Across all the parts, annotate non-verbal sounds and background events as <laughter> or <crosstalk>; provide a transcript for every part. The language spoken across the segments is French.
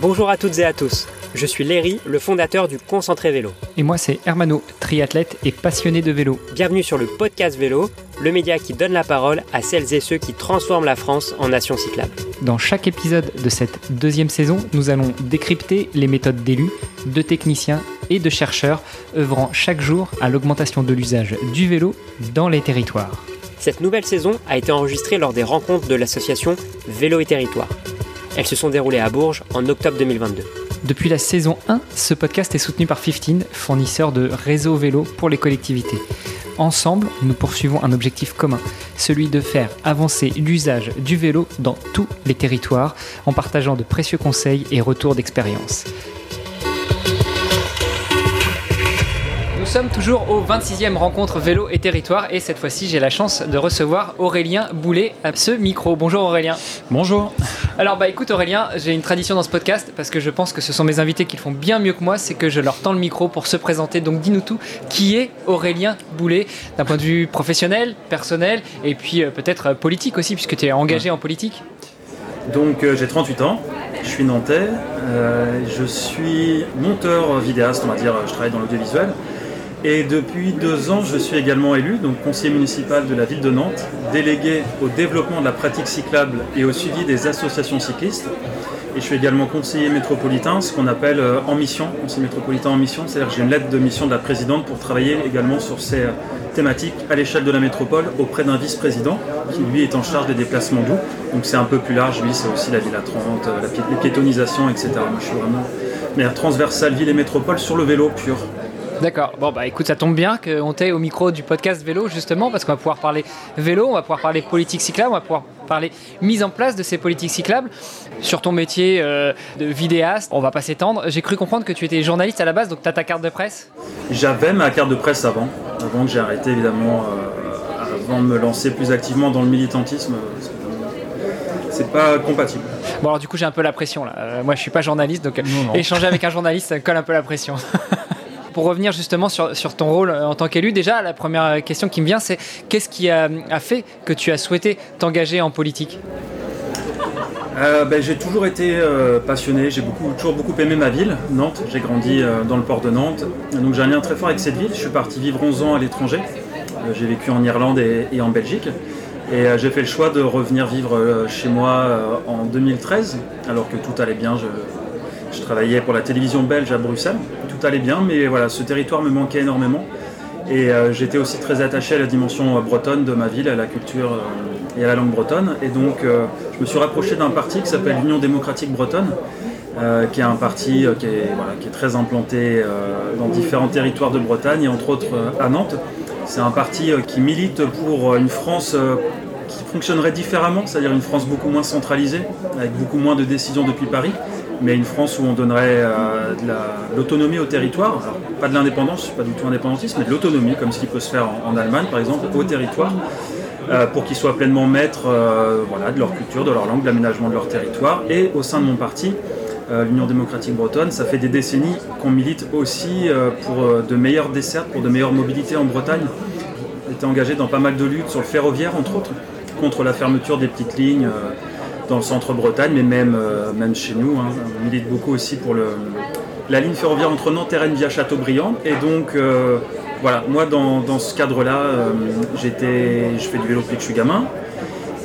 Bonjour à toutes et à tous. Je suis Léry, le fondateur du Concentré Vélo. Et moi, c'est Hermano, triathlète et passionné de vélo. Bienvenue sur le podcast Vélo, le média qui donne la parole à celles et ceux qui transforment la France en nation cyclable. Dans chaque épisode de cette deuxième saison, nous allons décrypter les méthodes d'élus, de techniciens et de chercheurs œuvrant chaque jour à l'augmentation de l'usage du vélo dans les territoires. Cette nouvelle saison a été enregistrée lors des rencontres de l'association Vélo et Territoire. Elles se sont déroulées à Bourges en octobre 2022. Depuis la saison 1, ce podcast est soutenu par 15, fournisseur de réseau vélo pour les collectivités. Ensemble, nous poursuivons un objectif commun, celui de faire avancer l'usage du vélo dans tous les territoires en partageant de précieux conseils et retours d'expérience. Nous sommes toujours au 26e rencontre vélo et territoire et cette fois-ci j'ai la chance de recevoir Aurélien Boulet à ce micro. Bonjour Aurélien. Bonjour. Alors bah écoute Aurélien, j'ai une tradition dans ce podcast parce que je pense que ce sont mes invités qui le font bien mieux que moi, c'est que je leur tends le micro pour se présenter. Donc dis-nous tout, qui est Aurélien Boulet d'un point de vue professionnel, personnel et puis euh, peut-être euh, politique aussi puisque tu es engagé en politique? Donc euh, j'ai 38 ans, je suis nantais, euh, je suis monteur vidéaste, on va dire, je travaille dans l'audiovisuel. Et depuis deux ans, je suis également élu, donc conseiller municipal de la ville de Nantes, délégué au développement de la pratique cyclable et au suivi des associations cyclistes. Et je suis également conseiller métropolitain, ce qu'on appelle euh, en mission, conseiller métropolitain en mission, c'est-à-dire que j'ai une lettre de mission de la présidente pour travailler également sur ces euh, thématiques à l'échelle de la métropole auprès d'un vice-président qui lui est en charge des déplacements doux. Donc c'est un peu plus large, lui c'est aussi la ville à 30, euh, la pi- les piétonisations, etc. Moi je suis vraiment mais transversal ville et métropole sur le vélo pur. D'accord. Bon bah écoute, ça tombe bien qu'on t'ait au micro du podcast vélo justement parce qu'on va pouvoir parler vélo, on va pouvoir parler politique cyclable, on va pouvoir parler mise en place de ces politiques cyclables. Sur ton métier euh, de vidéaste, on va pas s'étendre. J'ai cru comprendre que tu étais journaliste à la base, donc tu as ta carte de presse? J'avais ma carte de presse avant, avant que j'ai arrêté évidemment, euh, avant de me lancer plus activement dans le militantisme. parce que, C'est pas compatible. Bon alors du coup j'ai un peu la pression là. Euh, moi je suis pas journaliste, donc Non, non. échanger avec un journaliste ça colle un peu la pression. <laughs> Pour revenir justement sur, ton rôle euh, en tant qu'élu, déjà la première question qui me vient c'est qu'est-ce qui a, fait que tu as souhaité t'engager en politique? Euh, ben, j'ai toujours été euh, passionné, j'ai toujours beaucoup aimé ma ville, Nantes. J'ai grandi dans le port de Nantes, donc j'ai un lien très fort avec cette ville. Je suis parti vivre 11 ans à l'étranger. J'ai vécu en Irlande et, en Belgique. Et j'ai fait le choix de revenir vivre chez moi en 2013, alors que tout allait bien. Je travaillais pour la télévision belge à Bruxelles. Tout allait bien, mais voilà, ce territoire me manquait énormément. Et euh, j'étais aussi très attaché à la dimension euh, bretonne de ma ville, à la culture euh, et à la langue bretonne. Et donc, je me suis rapproché d'un parti qui s'appelle l'Union démocratique bretonne, qui est un parti qui, est, qui est très implanté dans différents territoires de Bretagne et entre autres à Nantes. C'est un parti qui milite pour une France qui fonctionnerait différemment, c'est-à-dire une France beaucoup moins centralisée, avec beaucoup moins de décisions depuis Paris, mais une France où on donnerait euh, de la- de l'autonomie au territoire, Alors, pas de l'indépendance, pas du tout indépendantiste, mais de l'autonomie, comme ce qui peut se faire en, Allemagne par exemple, au territoire, euh, pour qu'ils soient pleinement maîtres euh, voilà, de leur culture, de leur langue, de l'aménagement de leur territoire. Et au sein de mon parti, l'Union démocratique bretonne, ça fait des décennies qu'on milite aussi pour de meilleures dessertes, pour de meilleures mobilités en Bretagne. Été engagé dans pas mal de luttes sur le ferroviaire, entre autres, contre la fermeture des petites lignes dans le centre Bretagne, mais même, euh, même chez nous. hein. On milite beaucoup aussi pour le, la ligne ferroviaire entre Rennes via Châteaubriand. Et donc, euh, voilà, moi, dans, dans ce cadre-là, euh, je fais du vélo depuis que je suis gamin.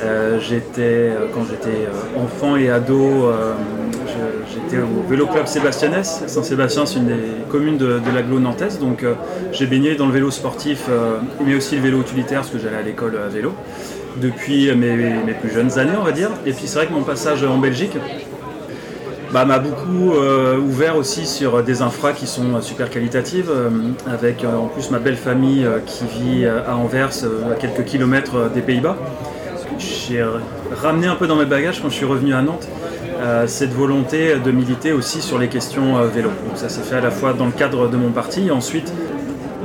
Quand j'étais enfant et ado, j'étais au vélo club Sébastianès. Saint-Sébastien, c'est une des communes de, de l'agglo nantaise. Donc, j'ai baigné dans le vélo sportif, mais aussi le vélo utilitaire, parce que j'allais à l'école à vélo depuis mes, plus jeunes années, on va dire. Et puis, c'est vrai que mon passage en Belgique, bah, m'a beaucoup euh, ouvert aussi sur des infras qui sont super qualitatives, euh, avec euh, en plus ma belle famille qui vit à Anvers, à quelques kilomètres des Pays-Bas. J'ai ramené un peu dans mes bagages quand je suis revenu à Nantes cette volonté de militer aussi sur les questions vélo. Donc ça s'est fait à la fois dans le cadre de mon parti et ensuite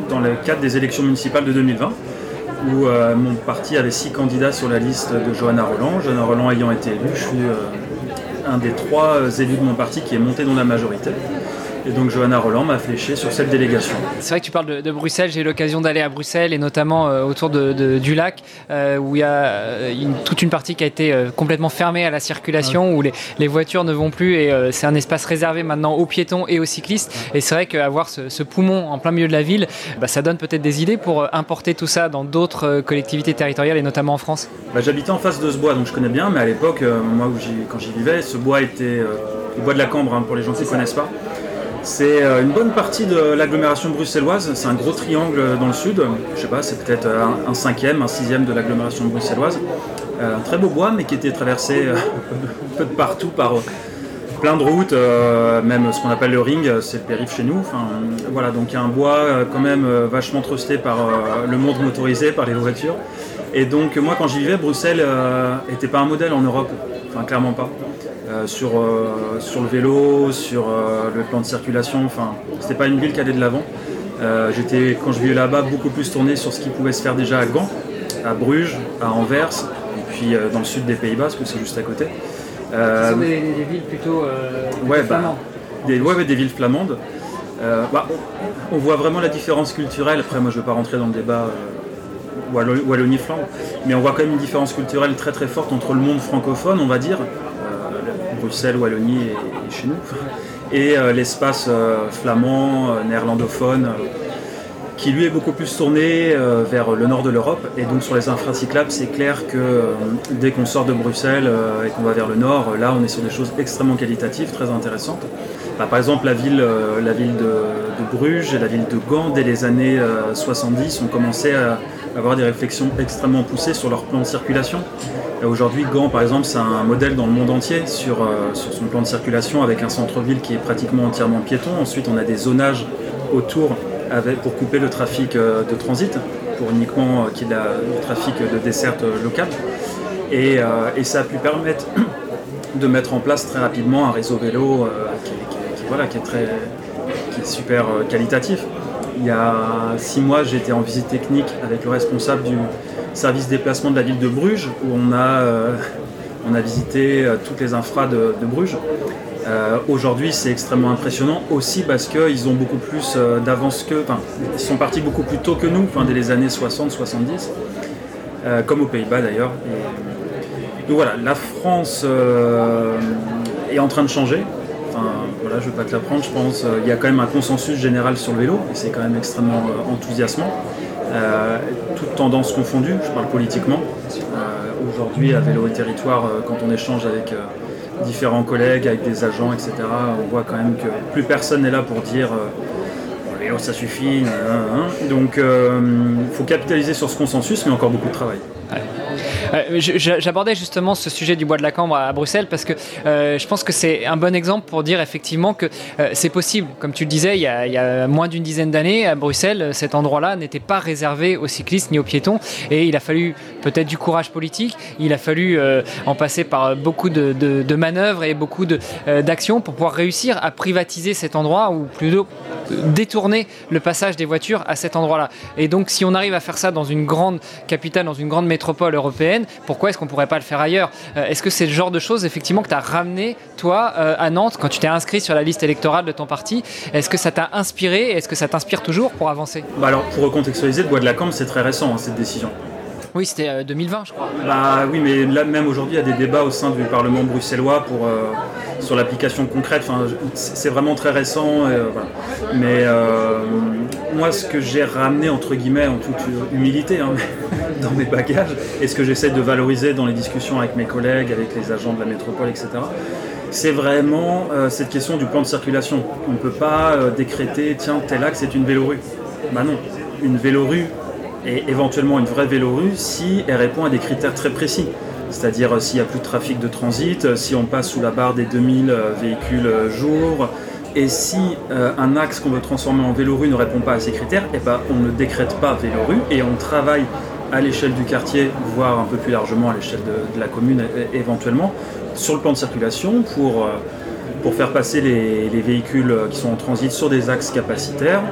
dans le cadre des élections municipales de 2020 où euh, mon parti avait six candidats sur la liste de Johanna Roland. Johanna Roland ayant été élue, je suis euh, un des trois euh, élus de mon parti qui est monté dans la majorité. Et donc Johanna Roland m'a fléché sur cette délégation. C'est vrai que tu parles de, Bruxelles, j'ai eu l'occasion d'aller à Bruxelles et notamment euh, autour de, du lac euh, où il y a euh, toute une partie qui a été complètement fermée à la circulation, où les, les, voitures ne vont plus et c'est un espace réservé maintenant aux piétons et aux cyclistes. Et c'est vrai qu'avoir ce, ce, poumon en plein milieu de la ville, bah, ça donne peut-être des idées pour importer tout ça dans d'autres collectivités territoriales et notamment en France. Bah, J'habitais en face de ce bois, donc je connais bien, mais à l'époque, moi où quand j'y vivais, ce bois était le bois de la Cambre, hein, pour les gens qui ne connaissent pas. C'est euh, une bonne partie de l'agglomération bruxelloise. C'est un gros triangle dans le sud. Je sais pas, c'est peut-être euh, un, cinquième, un sixième de l'agglomération bruxelloise. Euh, un très beau bois, mais qui était traversé un <laughs> peu de partout par plein de routes, même ce qu'on appelle le ring, c'est le périph' chez nous. Enfin, voilà, donc il y a un bois quand même vachement trusté par le monde motorisé, par les voitures. Et donc moi quand j'y vivais, Bruxelles n'était pas un modèle en Europe, enfin clairement pas. Euh, sur, euh, sur le vélo, sur euh, le plan de circulation. Enfin, c'était pas une ville qui allait de l'avant. J'étais, quand je vivais là-bas, beaucoup plus tourné sur ce qui pouvait se faire déjà à Gand, à Bruges, à Anvers, et puis dans le sud des Pays-Bas, parce que c'est juste à côté. ce sont des, villes plutôt ouais, bah, flamandes. Des, ouais, des villes flamandes. Bah, on, voit vraiment la différence culturelle. Après, moi, je ne veux pas rentrer dans le débat Wallonie-Flandre, mais on voit quand même une différence culturelle très très forte entre le monde francophone, on va dire, Bruxelles, Wallonie et, chez nous. Et euh, l'espace euh, flamand, euh, néerlandophone, qui lui est beaucoup plus tourné vers le nord de l'Europe. Et donc sur les infracyclables, c'est clair que dès qu'on sort de Bruxelles et qu'on va vers le nord, là on est sur des choses extrêmement qualitatives, très intéressantes. Bah, par exemple, la ville, la ville de, Bruges et la ville de Gand, dès les années 70, ont commencé à avoir des réflexions extrêmement poussées sur leur plan de circulation. Aujourd'hui, Gand, par exemple, c'est un modèle dans le monde entier sur, euh, sur son plan de circulation avec un centre-ville qui est pratiquement entièrement piéton. Ensuite, on a des zonages autour pour couper le trafic euh, de transit, pour uniquement euh, qu'il y ait le trafic de desserte locale. Et, ça a pu permettre <clears throat> de mettre en place très rapidement un réseau vélo qui est super qualitatif. Il y a six mois, j'étais en visite technique avec le responsable du, service déplacement de la ville de Bruges, où on a, euh, on a visité euh, toutes les infras de, Bruges. Euh, aujourd'hui, c'est extrêmement impressionnant aussi parce qu'ils ont beaucoup plus d'avance que. Enfin, ils sont partis beaucoup plus tôt que nous, dès les années 60-70, comme aux Pays-Bas d'ailleurs. Donc voilà, la France est en train de changer. Enfin, voilà, je ne vais pas te l'apprendre, je pense. Il y a quand même un consensus général sur le vélo et c'est quand même extrêmement enthousiasmant. Euh, toutes tendances confondues, je parle politiquement. Euh, aujourd'hui, à Vélo et Territoire, euh, quand on échange avec différents collègues, avec des agents, etc., on voit quand même que plus personne n'est là pour dire ça suffit. Donc il faut capitaliser sur ce consensus, mais encore beaucoup de travail. J'abordais justement ce sujet du bois de la Cambre à Bruxelles parce que euh, je pense que c'est un bon exemple pour dire effectivement que euh, c'est possible. Comme tu le disais, il y a, moins d'une dizaine d'années, à Bruxelles, cet endroit-là n'était pas réservé aux cyclistes ni aux piétons. Et il a fallu peut-être du courage politique, il a fallu en passer par beaucoup de, manœuvres et beaucoup d'actions pour pouvoir réussir à privatiser cet endroit ou plutôt détourner le passage des voitures à cet endroit-là. Et donc si on arrive à faire ça dans une grande capitale, dans une grande métropole européenne, pourquoi est-ce qu'on pourrait pas le faire ailleurs euh, Est-ce que c'est le genre de choses effectivement que tu as ramené toi euh, à Nantes quand tu t'es inscrit sur la liste électorale de ton parti Est-ce que ça t'a inspiré Est-ce que ça t'inspire toujours pour avancer? Bah Alors pour recontextualiser, le Bois de la Cambre c'est très récent hein, cette décision. Oui, c'était 2020, euh, je crois. Bah oui, mais là même aujourd'hui, il y a des débats au sein du Parlement bruxellois pour, sur l'application concrète. Enfin, c'est vraiment très récent. Mais moi, ce que j'ai ramené, entre guillemets, en toute humilité, hein, <laughs> dans mes bagages, et ce que j'essaie de valoriser dans les discussions avec mes collègues, avec les agents de la métropole, etc., c'est vraiment euh, cette question du plan de circulation. On ne peut pas euh, décréter, tiens, tel axe c'est une vélorue. Bah non, une vélorue est éventuellement une vraie vélorue si elle répond à des critères très précis. C'est-à-dire euh, s'il n'y a plus de trafic de transit, si on passe sous la barre des 2000 véhicules jour, et si euh, un axe qu'on veut transformer en vélorue ne répond pas à ces critères, eh ben, on ne décrète pas vélorue et on travaille à l'échelle du quartier, voire un peu plus largement à l'échelle de, la commune éventuellement, sur le plan de circulation pour, euh, pour faire passer les, véhicules qui sont en transit sur des axes capacitaires.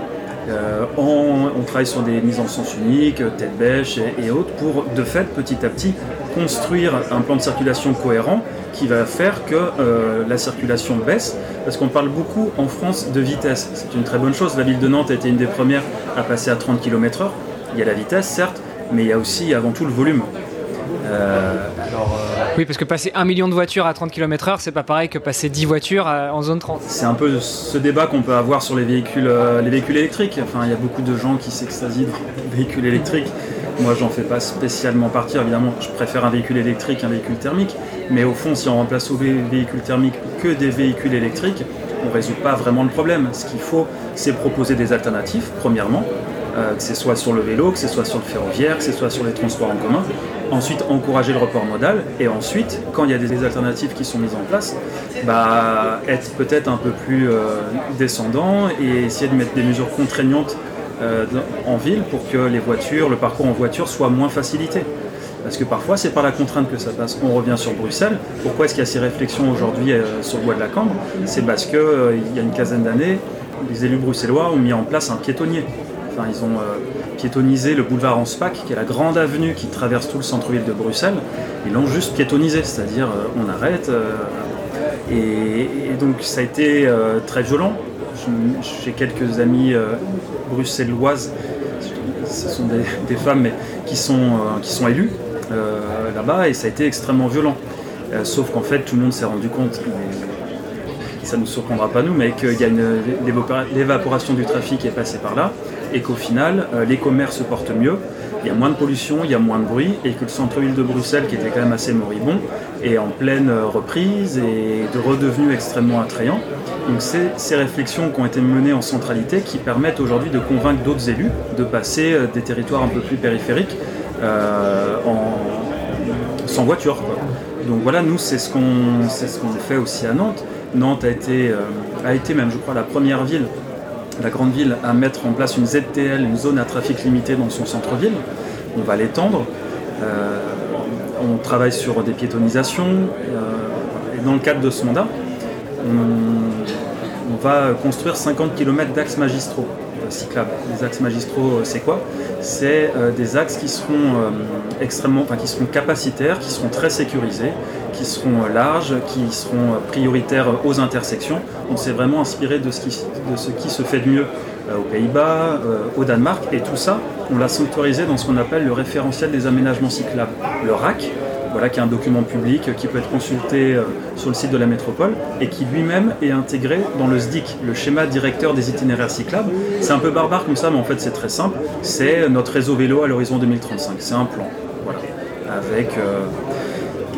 Euh, on, travaille sur des mises en sens uniques, tête bêche et, autres, pour de fait petit à petit construire un plan de circulation cohérent qui va faire que euh, la circulation baisse, parce qu'on parle beaucoup en France de vitesse. C'est une très bonne chose. La ville de Nantes a été une des premières à passer à 30 km/h. Il y a la vitesse, certes, mais il y a aussi avant tout le volume. Euh, oui, parce que passer un million de voitures à 30 km/h, c'est pas pareil que passer 10 voitures en zone 30. C'est un peu ce débat qu'on peut avoir sur les véhicules, euh, les véhicules électriques. Enfin, il y a beaucoup de gens qui s'extasient dans les <laughs> véhicules électriques. Moi, j'en fais pas spécialement partie. Évidemment, je préfère un véhicule électrique, un véhicule thermique. Mais au fond, si on remplace aux véhicules thermiques que des véhicules électriques, on ne résout pas vraiment le problème. Ce qu'il faut, c'est proposer des alternatives, premièrement, euh, que ce soit sur le vélo, que ce soit sur le ferroviaire, que ce soit sur les transports en commun. Ensuite, encourager le report modal. Et ensuite, quand il y a des alternatives qui sont mises en place, bah, être peut-être un peu plus euh, descendant et essayer de mettre des mesures contraignantes euh, en ville pour que les voitures, le parcours en voiture soit moins facilité. Parce que parfois, c'est par la contrainte que ça passe. On revient sur Bruxelles. Pourquoi est-ce qu'il y a ces réflexions aujourd'hui sur le bois de la Cambre? C'est parce qu'il y a une quinzaine d'années, les élus bruxellois ont mis en place un piétonnier ils ont euh, piétonnisé le boulevard Anspach, qui est la grande avenue qui traverse tout le centre-ville de Bruxelles. Ils l'ont juste piétonnisé, c'est-à-dire euh, on arrête. Euh, et, donc ça a été très violent. J'ai quelques amis bruxelloises, ce sont des, femmes mais qui sont, qui sont élues là-bas, et ça a été extrêmement violent. sauf qu'en fait, tout le monde s'est rendu compte, ça ne nous surprendra pas nous, mais qu'il y a une l'évaporation du trafic est passée par là, et qu'au final, euh, les commerces se portent mieux, il y a moins de pollution, il y a moins de bruit, et que le centre-ville de Bruxelles, qui était quand même assez moribond, est en pleine euh, reprise et de redevenu extrêmement attrayant. Donc c'est ces réflexions qui ont été menées en centralité qui permettent aujourd'hui de convaincre d'autres élus de passer euh, des territoires un peu plus périphériques sans voiture. Donc voilà, nous c'est ce qu'on ce qu'on fait aussi à Nantes. Nantes a été, a été même, je crois, la première ville la grande ville à mettre en place une ZTL, une zone à trafic limité dans son centre-ville. On va l'étendre. Euh, on travaille sur des piétonisations. Euh, et dans le cadre de ce mandat, on, va construire 50 km d'axes magistraux euh, cyclables. Les axes magistraux, c'est quoi? C'est des axes qui seront extrêmement, enfin, qui seront capacitaires, qui seront très sécurisés, qui seront larges, qui seront prioritaires aux intersections. On s'est vraiment inspiré de ce, qui, de ce qui se fait de mieux euh, aux Pays-Bas, euh, au Danemark, et tout ça, on l'a sanctuarisé dans ce qu'on appelle le référentiel des aménagements cyclables, le RAC, voilà, qui est un document public qui peut être consulté euh, sur le site de la métropole et qui lui-même est intégré dans le SDIC, le schéma directeur des itinéraires cyclables. C'est un peu barbare comme ça, mais en fait c'est très simple. C'est notre réseau vélo à l'horizon 2035. C'est un plan, voilà, avec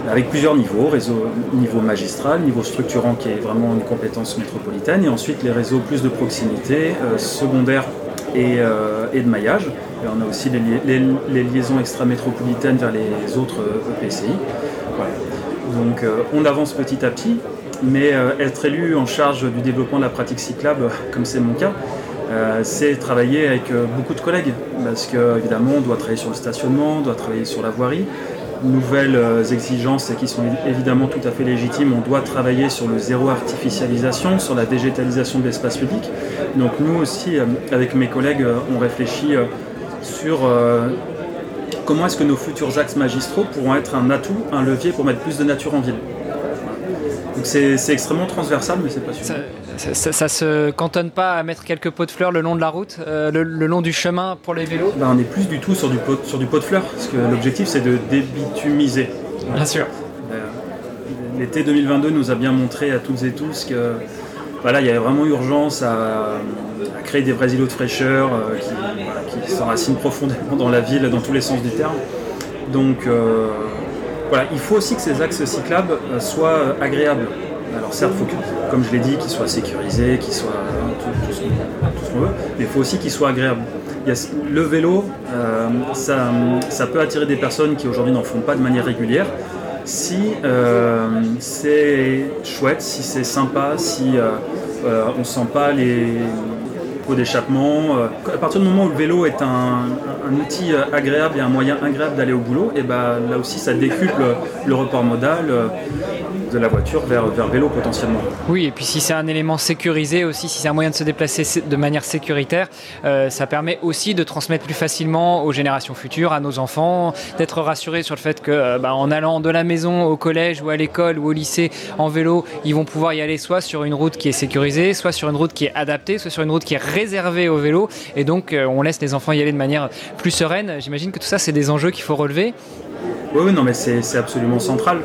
avec plusieurs niveaux, réseau niveau magistral, niveau structurant qui est vraiment une compétence métropolitaine, et ensuite les réseaux plus de proximité, euh, secondaire euh, et, de maillage. Et on a aussi les, liaisons extra-métropolitaines vers les autres EPCI. E Donc euh, on avance petit à petit, mais être élu en charge du développement de la pratique cyclable, <laughs> comme c'est mon cas, c'est travailler avec beaucoup de collègues, parce qu'évidemment on doit travailler sur le stationnement, on doit travailler sur la voirie, nouvelles euh, exigences qui sont évidemment tout à fait légitimes. On doit travailler sur le zéro artificialisation, sur la végétalisation de l'espace public. Donc nous aussi, euh, avec mes collègues, euh, on réfléchit sur comment est-ce que nos futurs axes magistraux pourront être un atout, un levier pour mettre plus de nature en ville. Donc c'est extrêmement transversal, mais c'est pas sûr. Ça, ça, se cantonne pas à mettre quelques pots de fleurs le long de la route, euh, le, long du chemin pour les vélos ben, On est plus du tout sur du pot, sur du pot de fleurs, parce que l'objectif c'est de débitumiser. Bien sûr. Euh, l'été 2022 nous a bien montré à toutes et tous que voilà, il y avait vraiment urgence à, créer des vrais îlots de fraîcheur euh, qui, s'enracinent profondément dans la ville, dans tous les sens du terme. Donc voilà, il faut aussi que ces axes cyclables soient agréables. Alors certes, il faut comme je l'ai dit, qu'il soit sécurisé, qu'il soit tout, ce qu'on veut, mais il faut aussi qu'il soit agréable. le vélo, euh, ça, peut attirer des personnes qui aujourd'hui n'en font pas de manière régulière. Si euh, c'est chouette, si c'est sympa, si euh, on ne sent pas les pots d'échappement, à partir du moment où le vélo est un, outil agréable et un moyen agréable d'aller au boulot, et ben là aussi ça décuple le report modal de la voiture vers, vers vélo potentiellement. Oui, et puis si c'est un élément sécurisé aussi, si c'est un moyen de se déplacer de manière sécuritaire, euh, ça permet aussi de transmettre plus facilement aux générations futures, à nos enfants, d'être rassurés sur le fait que euh, bah, en allant de la maison au collège ou à l'école ou au lycée en vélo, ils vont pouvoir y aller soit sur une route qui est sécurisée, soit sur une route qui est adaptée, soit sur une route qui est réservée au vélo, et donc euh, on laisse les enfants y aller de manière plus sereine. J'imagine que tout ça, c'est des enjeux qu'il faut relever. Oui, oui, non, mais c'est absolument central.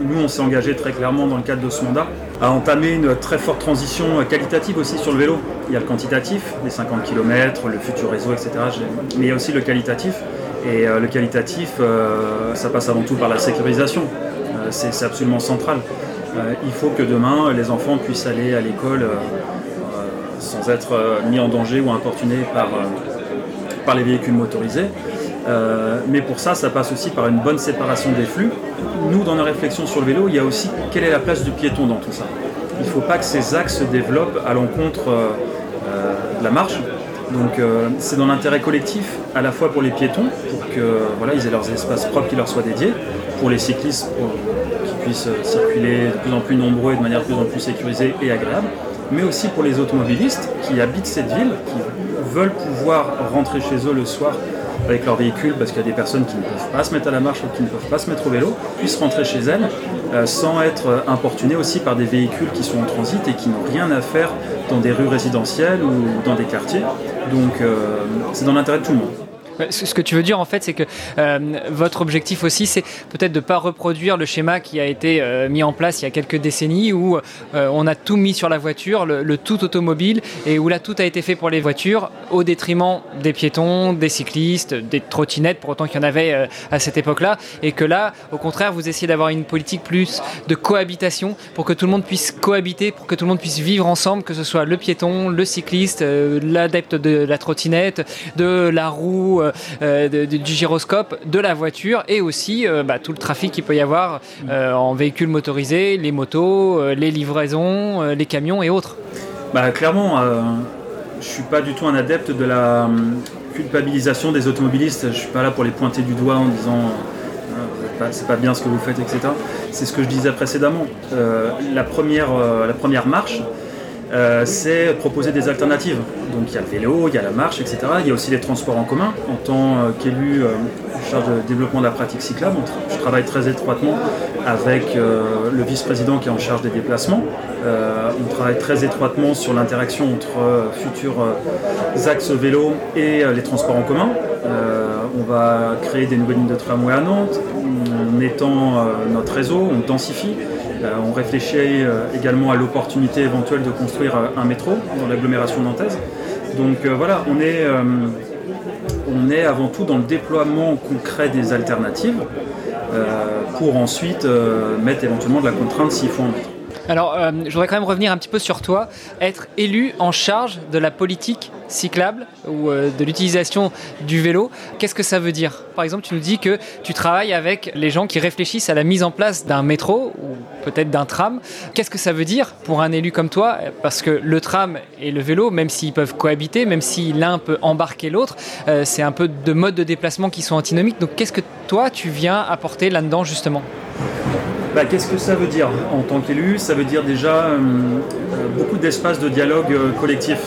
nous, on s'est engagé très clairement dans le cadre de ce mandat à entamer une très forte transition qualitative aussi sur le vélo. Il y a le quantitatif, les 50 km, le futur réseau, etc. Mais il y a aussi le qualitatif. Et euh, le qualitatif, euh, ça passe avant tout par la sécurisation. Euh, c'est absolument central. il faut que demain, les enfants puissent aller à l'école sans être mis en danger ou importunés par, par les véhicules motorisés. Euh, mais pour ça, ça passe aussi par une bonne séparation des flux. Nous, dans nos réflexions sur le vélo, il y a aussi quelle est la place du piéton dans tout ça. Il ne faut pas que ces axes se développent à l'encontre euh, euh, de la marche. Donc c'est dans l'intérêt collectif, à la fois pour les piétons, pour qu'ils voilà, aient leurs espaces propres qui leur soient dédiés, pour les cyclistes, pour qu'ils puissent circuler de plus en plus nombreux et de manière de plus en plus sécurisée et agréable, mais aussi pour les automobilistes qui habitent cette ville, qui veulent pouvoir rentrer chez eux le soir avec leur véhicule parce qu'il y a des personnes qui ne peuvent pas se mettre à la marche ou qui ne peuvent pas se mettre au vélo, puissent rentrer chez elles euh, sans être importunées aussi par des véhicules qui sont en transit et qui n'ont rien à faire dans des rues résidentielles ou dans des quartiers. Donc euh, c'est dans l'intérêt de tout le monde. Ce que tu veux dire en fait, c'est que euh, votre objectif aussi, c'est peut-être de ne pas reproduire le schéma qui a été euh, mis en place il y a quelques décennies où euh, on a tout mis sur la voiture, le, tout automobile, et où là tout a été fait pour les voitures au détriment des piétons, des cyclistes, des trottinettes, pour autant qu'il y en avait à cette époque-là, et que là, au contraire, vous essayez d'avoir une politique plus de cohabitation pour que tout le monde puisse cohabiter, pour que tout le monde puisse vivre ensemble, que ce soit le piéton, le cycliste, l'adepte de la trottinette, de la roue euh, du gyroscope de la voiture et aussi euh, bah, tout le trafic qu'il peut y avoir euh, en véhicules motorisés, les motos, les livraisons, les camions et autres. Bah, clairement, je suis pas du tout un adepte de la culpabilisation des automobilistes. Je suis pas là pour les pointer du doigt en disant c'est pas bien ce que vous faites, etc. C'est ce que je disais précédemment. la, première, la première marche, euh, c'est proposer des alternatives. Donc il y a le vélo, il y a la marche, etc. Il y a aussi les transports en commun. En tant euh, qu'élu euh, en charge de développement de la pratique cyclable, je travaille très étroitement avec le vice-président qui est en charge des déplacements. on travaille très étroitement sur l'interaction entre futurs axes vélo et les transports en commun. on va créer des nouvelles lignes de tramway à Nantes, on étend notre réseau, on densifie. Euh, on réfléchit euh, également à l'opportunité éventuelle de construire euh, un métro dans l'agglomération nantaise. Donc voilà, on est, avant tout dans le déploiement concret des alternatives pour ensuite mettre éventuellement de la contrainte s'il faut en mettre. Alors, je voudrais quand même revenir un petit peu sur toi. Être élu en charge de la politique cyclable ou euh, de l'utilisation du vélo. Qu'est-ce que ça veut dire? Par exemple, tu nous dis que tu travailles avec les gens qui réfléchissent à la mise en place d'un métro ou peut-être d'un tram. Qu'est-ce que ça veut dire pour un élu comme toi? Parce que le tram et le vélo, même s'ils peuvent cohabiter, même si l'un peut embarquer l'autre, euh, c'est un peu de modes de déplacement qui sont antinomiques. Donc qu'est-ce que toi, tu viens apporter là-dedans justement? Bah, Qu'est-ce que ça veut dire en tant qu'élu? Ça veut dire déjà euh, beaucoup d'espace de dialogue collectif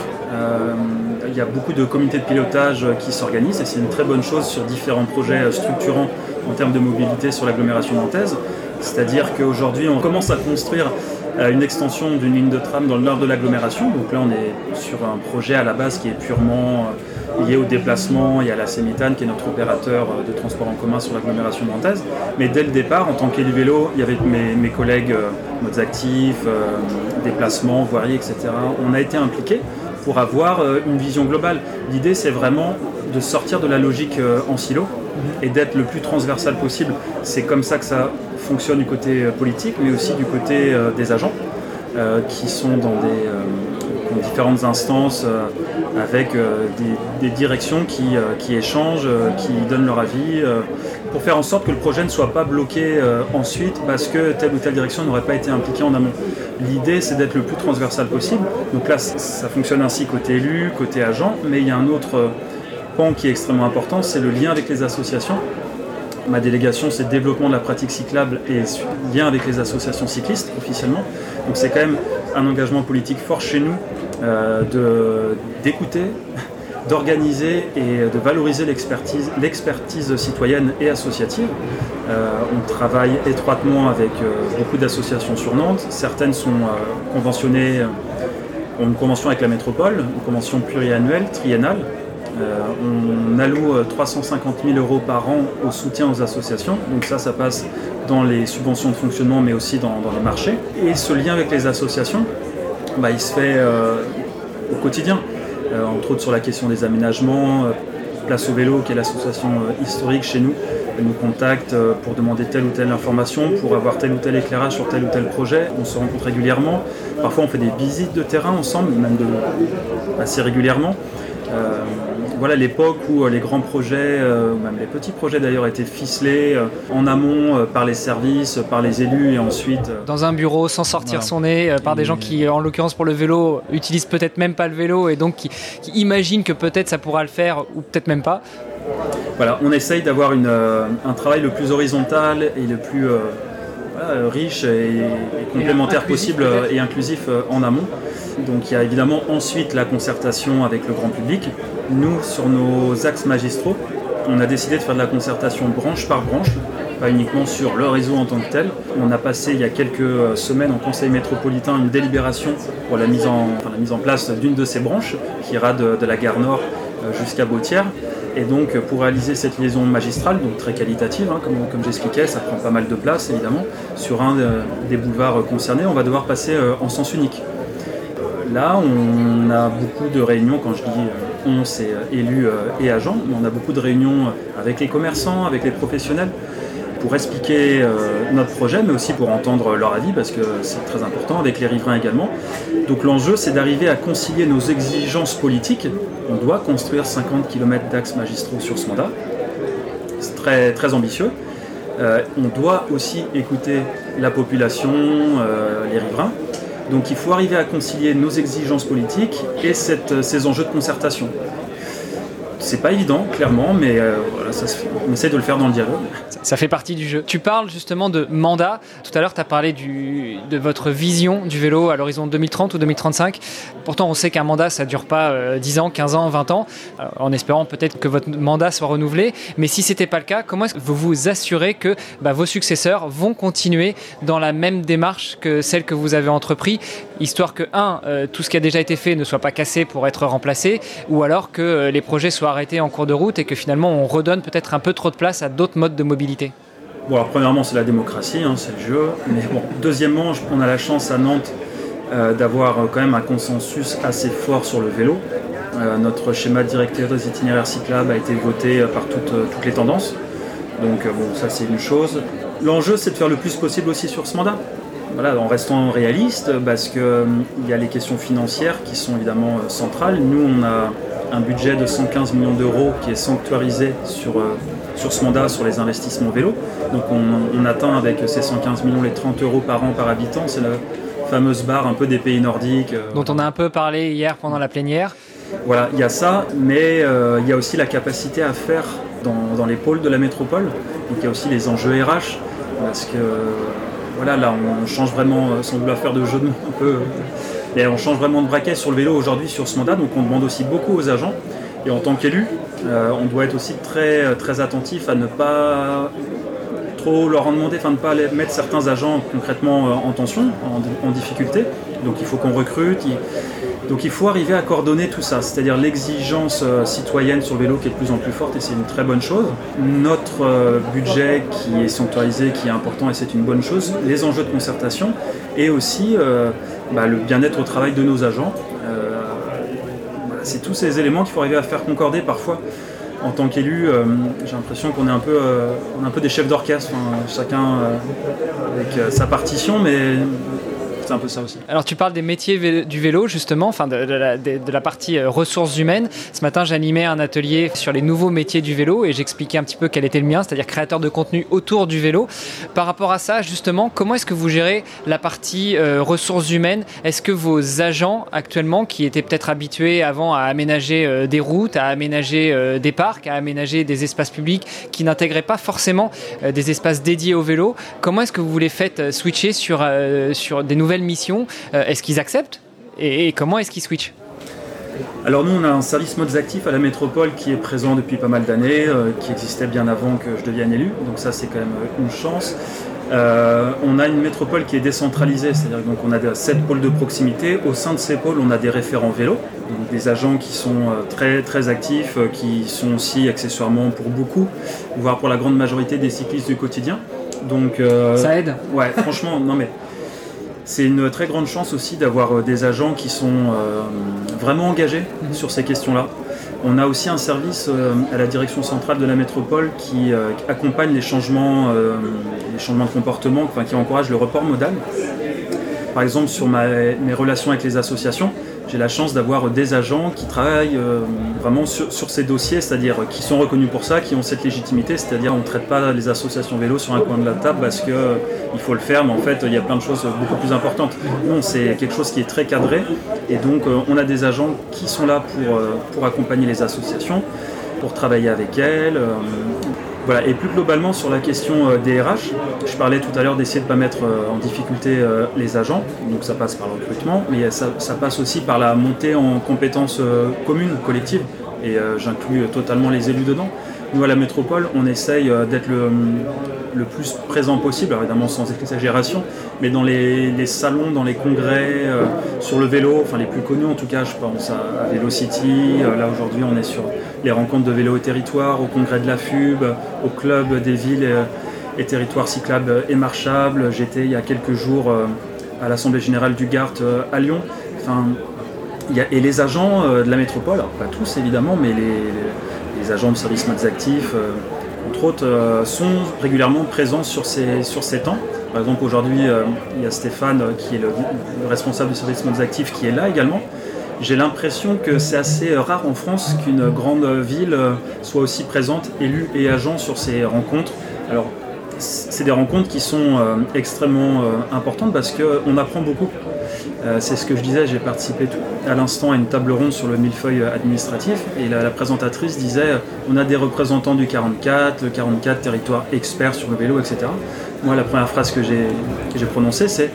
il y a beaucoup de comités de pilotage qui s'organisent et c'est une très bonne chose sur différents projets structurants en termes de mobilité sur l'agglomération nantaise. C'est-à-dire qu'aujourd'hui, on commence à construire euh, une extension d'une ligne de tram dans le nord de l'agglomération. Donc là, on est sur un projet à la base qui est purement euh, lié au déplacement et à la Sémitane, qui est notre opérateur euh, de transport en commun sur l'agglomération nantaise. Mais dès le départ, en tant qu'élu vélo, il y avait mes, collègues modes actifs, déplacements, voiries, etc. On a été impliqués pour avoir euh, une vision globale. L'idée, c'est vraiment de sortir de la logique euh, en silo et d'être le plus transversal possible. C'est comme ça que ça fonctionne du côté euh, politique, mais aussi du côté des agents qui sont dans des différentes instances avec des, directions qui, qui échangent, qui donnent leur avis pour faire en sorte que le projet ne soit pas bloqué ensuite parce que telle ou telle direction n'aurait pas été impliquée en amont. L'idée, c'est d'être le plus transversal possible. Donc là, ça fonctionne ainsi côté élu, côté agent, mais il y a un autre pan qui est extrêmement important, c'est le lien avec les associations. Ma délégation, c'est développement de la pratique cyclable et lien avec les associations cyclistes officiellement. Donc c'est quand même un engagement politique fort chez nous d'écouter, <laughs> d'organiser et de valoriser l'expertise citoyenne et associative. Euh, on travaille étroitement avec euh, beaucoup d'associations sur Nantes. Certaines sont euh, conventionnées, ont une convention avec la métropole, une convention pluriannuelle, triennale. On alloue 350 000 euros par an au soutien aux associations. Donc ça, ça passe dans les subventions de fonctionnement, mais aussi dans, les marchés. Et ce lien avec les associations, bah, il se fait au quotidien. Euh, entre autres sur la question des aménagements. Euh, Place au vélo, qui est l'association euh, historique chez nous, nous contacte pour demander telle ou telle information, pour avoir tel ou tel éclairage sur tel ou tel projet. On se rencontre régulièrement. Parfois, on fait des visites de terrain ensemble, même assez régulièrement voilà l'époque où euh, les grands projets, euh, même les petits projets d'ailleurs, étaient ficelés euh, en amont par les services, par les élus et ensuite. Dans un bureau, sans sortir son nez, par des gens qui, en l'occurrence pour le vélo, utilisent peut-être même pas le vélo et donc qui, imaginent que peut-être ça pourra le faire ou peut-être même pas. Voilà, on essaye d'avoir un travail le plus horizontal et le plus riche et, complémentaire possible et inclusif en amont. Donc il y a évidemment ensuite la concertation avec le grand public. Nous, sur nos axes magistraux, on a décidé de faire de la concertation branche par branche, pas uniquement sur le réseau en tant que tel. On a passé il y a quelques semaines au Conseil métropolitain une délibération pour la mise en, la mise en place d'une de ces branches, qui ira de, la gare Nord euh, jusqu'à Bautière. Et donc pour réaliser cette liaison magistrale, donc très qualitative, hein, comme, comme j'expliquais, ça prend pas mal de place évidemment, sur un euh, des boulevards concernés, on va devoir passer euh, en sens unique. Là, on a beaucoup de réunions, quand je dis euh, on, c'est élus et agents, mais on a beaucoup de réunions avec les commerçants, avec les professionnels, pour expliquer notre projet, mais aussi pour entendre leur avis, parce que c'est très important, avec les riverains également. Donc l'enjeu, c'est d'arriver à concilier nos exigences politiques. On doit construire 50 km d'axes magistraux sur ce mandat. C'est très, très ambitieux. on doit aussi écouter la population, les riverains, donc il faut arriver à concilier nos exigences politiques et euh, ces enjeux de concertation. C'est pas évident, clairement, mais euh, on essaie de le faire dans le dialogue. Ça fait partie du jeu. Tu parles justement de mandat. Tout à l'heure, tu as parlé de votre vision du vélo à l'horizon 2030 ou 2035. Pourtant, on sait qu'un mandat, ça ne dure pas 10 euh, ans, 15 ans, 20 ans, en espérant peut-être que votre mandat soit renouvelé. Mais si ce n'était pas le cas, comment est-ce que vous vous assurez que bah, vos successeurs vont continuer dans la même démarche que celle que vous avez entreprise, histoire que, un, euh, tout ce qui a déjà été fait ne soit pas cassé pour être remplacé, ou alors que les projets soient arrêter en cours de route et que finalement on redonne peut-être un peu trop de place à d'autres modes de mobilité Bon, alors, premièrement, c'est la démocratie, hein, c'est le jeu. Mais bon, deuxièmement, on a la chance à Nantes euh, d'avoir euh, quand même un consensus assez fort sur le vélo. Euh, notre schéma directeur des itinéraires cyclables a été voté par toutes, toutes les tendances. Donc, bon, ça, c'est une chose. L'enjeu, c'est de faire le plus possible aussi sur ce mandat. Voilà, en restant réaliste, parce qu'il il y a les questions financières qui sont évidemment centrales. Nous, on a un budget de 115 millions d'euros qui est sanctuarisé sur, euh, sur ce mandat sur les investissements vélo. Donc on, atteint avec ces 115 millions les 30 euros par an par habitant. C'est la fameuse barre un peu des pays nordiques. Euh, Dont on a un peu parlé hier pendant la plénière. Voilà, il y a ça, mais euh, il y a aussi la capacité à faire dans, dans, les pôles de la métropole. Donc il y a aussi les enjeux RH, parce que voilà, là on change vraiment, sans vouloir faire de jeu de mots un peu et on change vraiment de braquet sur le vélo aujourd'hui sur ce mandat, donc on demande aussi beaucoup aux agents. Et en tant qu'élu, euh, on doit être aussi très, très attentif à ne pas trop leur en demander, enfin ne pas mettre certains agents concrètement euh, en tension, en, difficulté. Donc il faut qu'on recrute. Donc il faut arriver à coordonner tout ça, c'est-à-dire l'exigence euh, citoyenne sur le vélo qui est de plus en plus forte et c'est une très bonne chose. Notre budget qui est sanctuarisé, qui est important et c'est une bonne chose. Les enjeux de concertation et aussi bah, le bien-être au travail de nos agents. Euh, c'est tous ces éléments qu'il faut arriver à faire concorder parfois. En tant qu'élu, euh, j'ai l'impression qu'on est un peu, euh, un peu des chefs d'orchestre, chacun avec sa partition, mais c'est un peu ça aussi. Alors tu parles des métiers du vélo justement, enfin de, la, partie euh, ressources humaines. Ce matin j'animais un atelier sur les nouveaux métiers du vélo et j'expliquais un petit peu quel était le mien, c'est-à-dire créateur de contenu autour du vélo. Par rapport à ça justement, comment est-ce que vous gérez la partie euh, ressources humaines? Est-ce que vos agents actuellement qui étaient peut-être habitués avant à aménager euh, des routes, à aménager des parcs, à aménager des espaces publics, qui n'intégraient pas forcément des espaces dédiés au vélo, comment est-ce que vous les faites switcher sur, sur des nouvelles missions euh, est-ce qu'ils acceptent et, comment est-ce qu'ils switchent alors nous, on a un service modes actifs à la métropole qui est présent depuis pas mal d'années, euh, qui existait bien avant que je devienne élu, donc ça c'est quand même euh, une chance. on a une métropole qui est décentralisée, c'est-à-dire donc on a sept pôles de proximité. Au sein de ces pôles, on a des référents vélo, donc des agents qui sont très très actifs, qui sont aussi accessoirement pour beaucoup, voire pour la grande majorité des cyclistes du quotidien. Donc ça aide. Ouais, franchement, non mais c'est une très grande chance aussi d'avoir euh, des agents qui sont euh, vraiment engagés sur ces questions-là. On a aussi un service euh, à la direction centrale de la métropole qui accompagne les changements, les changements de comportement, enfin, qui encourage le report modal. Par exemple, sur mes relations avec les associations, j'ai la chance d'avoir des agents qui travaillent euh, vraiment sur, ces dossiers, c'est-à-dire qui sont reconnus pour ça, qui ont cette légitimité, c'est-à-dire on ne traite pas les associations vélo sur un coin de la table parce qu'il euh, faut le faire, mais en fait il y a plein de choses beaucoup plus importantes. Non, c'est quelque chose qui est très cadré et donc euh, on a des agents qui sont là pour, pour accompagner les associations, pour travailler avec elles, voilà, et plus globalement sur la question euh, des RH, je parlais tout à l'heure d'essayer de ne pas mettre euh, en difficulté euh, les agents, donc ça passe par le recrutement, mais ça, passe aussi par la montée en compétences communes, collectives, et j'inclus totalement les élus dedans. Nous, à la métropole, on essaye d'être le, plus présent possible, évidemment sans exagération, mais dans les, salons, dans les congrès, sur le vélo, enfin les plus connus en tout cas, je pense à, Velocity, là aujourd'hui on est sur les rencontres de vélo et territoire, au congrès de la FUB, au club des villes et, territoires cyclables et marchables. J'étais il y a quelques jours euh, à l'Assemblée générale du Gard euh, à Lyon. Enfin, et les agents euh, de la métropole, pas tous évidemment, mais les, agents de services modes actifs, entre autres, sont régulièrement présents sur ces, sur ces temps. Par exemple, aujourd'hui, il y a Stéphane, qui est le, responsable du service modes actifs, qui est là également j'ai l'impression que c'est assez rare en France qu'une grande ville soit aussi présente, élue et agent sur ces rencontres. Alors, c'est des rencontres qui sont euh, extrêmement euh, importantes parce qu'on apprend beaucoup. Euh, c'est ce que je disais, j'ai participé à l'instant à une table ronde sur le millefeuille administratif et la, présentatrice disait on a des représentants du 44, le 44 territoire expert sur le vélo, etc. Moi, la première phrase que j'ai prononcée, c'est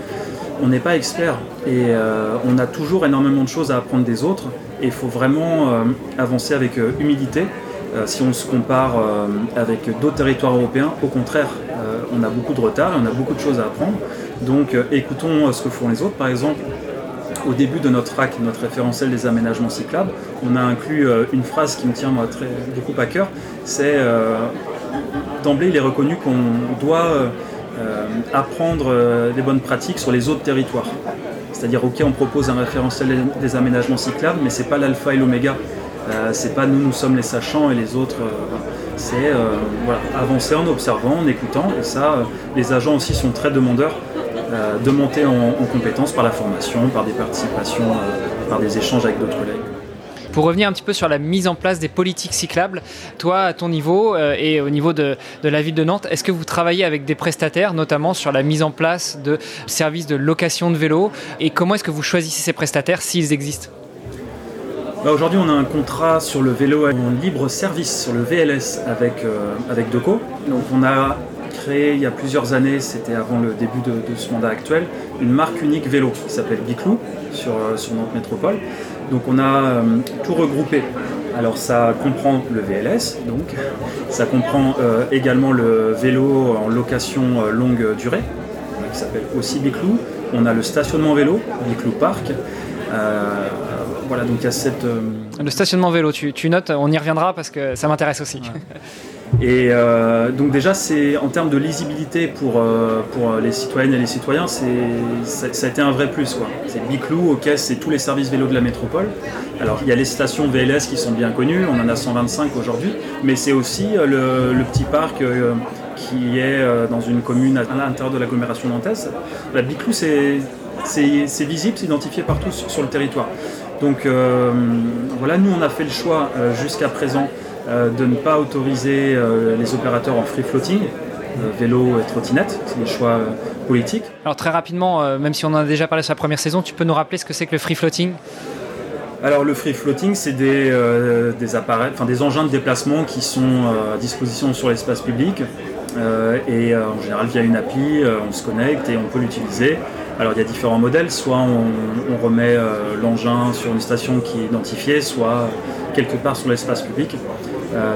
on n'est pas expert et euh, on a toujours énormément de choses à apprendre des autres et il faut vraiment euh, avancer avec euh, humilité. si on se compare avec d'autres territoires européens, au contraire, on a beaucoup de retard et on a beaucoup de choses à apprendre. Donc écoutons ce que font les autres. Par exemple, au début de notre RAC, notre référentiel des aménagements cyclables, on a inclus une phrase qui me tient beaucoup à cœur. C'est d'emblée, il est reconnu qu'on doit euh, apprendre euh, des bonnes pratiques sur les autres territoires. C'est-à-dire, ok, on propose un référentiel des aménagements cyclables, mais c'est pas l'alpha et l'oméga. Euh, c'est pas nous, nous sommes les sachants et les autres. c'est avancer en observant, en écoutant. Et ça, les agents aussi sont très demandeurs de monter en, en compétences par la formation, par des participations, par des échanges avec d'autres collègues. Pour revenir un petit peu sur la mise en place des politiques cyclables, toi, à ton niveau euh, et au niveau de, la ville de Nantes, est-ce que vous travaillez avec des prestataires, notamment sur la mise en place de services de location de vélos Et comment est-ce que vous choisissez ces prestataires s'ils existent? Bah, Aujourd'hui, on a un contrat sur le vélo en libre service, sur le VLS, avec, euh, avec Deco. Donc, on a créé il y a plusieurs années, c'était avant le début de, ce mandat actuel, une marque unique vélo qui s'appelle Biclou sur, euh, sur Nantes Métropole. Donc on a euh, tout regroupé. Alors ça comprend le VLS, donc ça comprend euh, également le vélo en location euh, longue durée, qui s'appelle aussi Biclou. On a le stationnement vélo, Biclou Park. voilà, donc il y a cette. Le stationnement vélo, tu, tu, notes, on y reviendra parce que ça m'intéresse aussi. <laughs> Et euh, donc déjà, c'est en termes de lisibilité pour, euh, pour les citoyennes et les citoyens, ça, ça, a été un vrai plus. C'est Biclou, ok, c'est tous les services vélos de la métropole. Alors il y a les stations VLS qui sont bien connues, on en a 125 aujourd'hui, mais c'est aussi euh, le, petit parc qui est dans une commune à l'intérieur de l'agglomération nantaise. La Biclou, c'est c'est visible, c'est identifié partout sur, le territoire. Donc voilà, nous on a fait le choix jusqu'à présent de ne pas autoriser les opérateurs en free floating, vélo et trottinette, c'est des choix politiques. Alors très rapidement, même si on en a déjà parlé sur la première saison, tu peux nous rappeler ce que c'est que le free floating? Alors le free floating, c'est des, euh, des, appareils, enfin des engins de déplacement qui sont euh, à disposition sur l'espace public. Euh, et en général via une appli, on se connecte et on peut l'utiliser. Alors il y a différents modèles, soit on, remet l'engin sur une station qui est identifiée, soit quelque part sur l'espace public.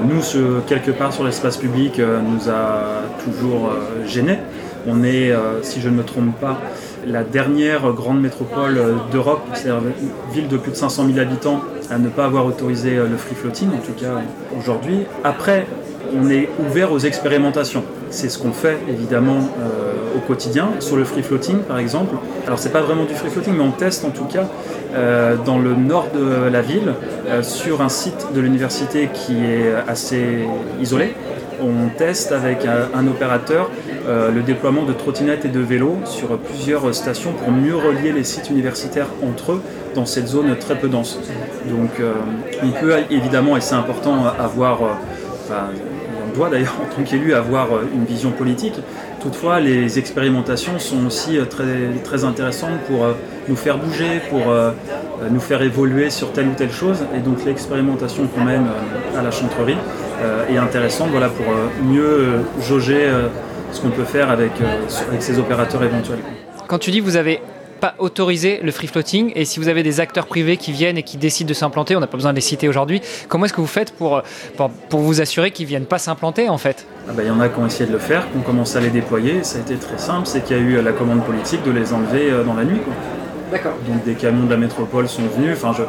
nous, ce quelque part sur l'espace public nous a toujours gêné. On est, si je ne me trompe pas, la dernière grande métropole d'Europe, c'est-à-dire ville de plus de 500 000 habitants, à ne pas avoir autorisé le free floating, en tout cas aujourd'hui. Après, on est ouvert aux expérimentations. C'est ce qu'on fait évidemment euh, au quotidien. Sur le free floating par exemple, alors c'est pas vraiment du free floating, mais on teste en tout cas euh, dans le nord de la ville, euh, sur un site de l'université qui est assez isolé. On teste avec un opérateur le déploiement de trottinettes et de vélos sur plusieurs stations pour mieux relier les sites universitaires entre eux dans cette zone très peu dense. Donc on peut évidemment, et c'est important, avoir, doit d'ailleurs en tant qu'élu avoir une vision politique. Toutefois, les expérimentations sont aussi très, très intéressantes pour nous faire bouger, pour nous faire évoluer sur telle ou telle chose. Et donc l'expérimentation qu'on mène à la chantrerie est intéressante voilà, pour mieux jauger ce qu'on peut faire avec, euh, avec ces opérateurs éventuels. Quand tu dis vous avez pas autorisé le free floating et si vous avez des acteurs privés qui viennent et qui décident de s'implanter, on n'a pas besoin de les citer aujourd'hui, comment est-ce que vous faites pour, pour, vous assurer qu'ils ne viennent pas s'implanter en fait? Ah bah, Il y en a qui ont essayé de le faire, qui ont commencé à les déployer, ça a été très simple, c'est qu'il y a eu la commande politique de les enlever euh, dans la nuit. D'accord. Donc des camions de la métropole sont venus, enfin je,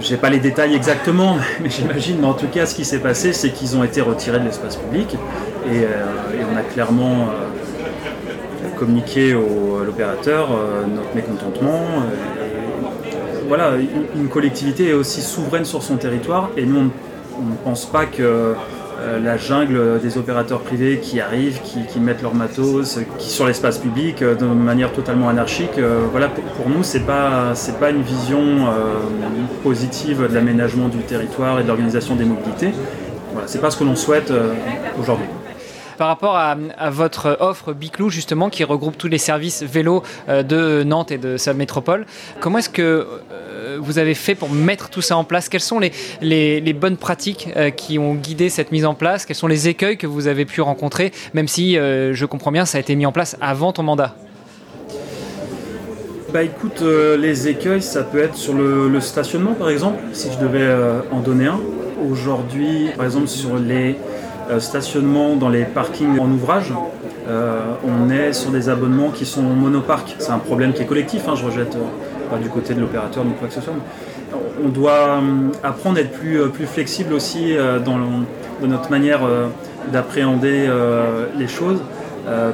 j'ai pas les détails exactement, <laughs> mais j'imagine. Mais en tout cas, ce qui s'est passé, c'est qu'ils ont été retirés de l'espace public et, euh, on a clairement euh, communiqué au, à l'opérateur euh, notre mécontentement. voilà, une, collectivité est aussi souveraine sur son territoire et nous, on ne pense pas que euh, la jungle des opérateurs privés qui arrivent, qui, mettent leur matos, qui sur l'espace public euh, de manière totalement anarchique. Euh, voilà, pour, nous, c'est pas c'est pas une vision positive de l'aménagement du territoire et de l'organisation des mobilités. Voilà, c'est pas ce que l'on souhaite aujourd'hui par rapport à, votre offre Biclou, justement, qui regroupe tous les services vélo de Nantes et de sa métropole. Comment est-ce que vous avez fait pour mettre tout ça en place? Quelles sont les, bonnes pratiques euh, qui ont guidé cette mise en place? Quels sont les écueils que vous avez pu rencontrer, même si euh, je comprends bien, ça a été mis en place avant ton mandat bah écoute, euh, les écueils, ça peut être sur le, stationnement par exemple, si je devais en donner un. Aujourd'hui, par exemple sur les stationnements dans les parkings en ouvrage, on est sur des abonnements qui sont monoparques. C'est un problème qui est collectif, hein, je rejette pas du côté de l'opérateur ni quoi que ce soit. On doit euh, apprendre à être plus, euh, plus flexible aussi euh, dans, notre manière d'appréhender les choses.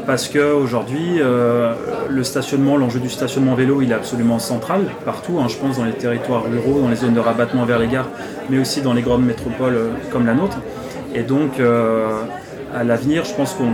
parce qu'aujourd'hui, le stationnement, l'enjeu du stationnement vélo, il est absolument central partout, hein, je pense dans les territoires ruraux, dans les zones de rabattement vers les gares, mais aussi dans les grandes métropoles comme la nôtre. Et donc, à l'avenir, je pense qu'on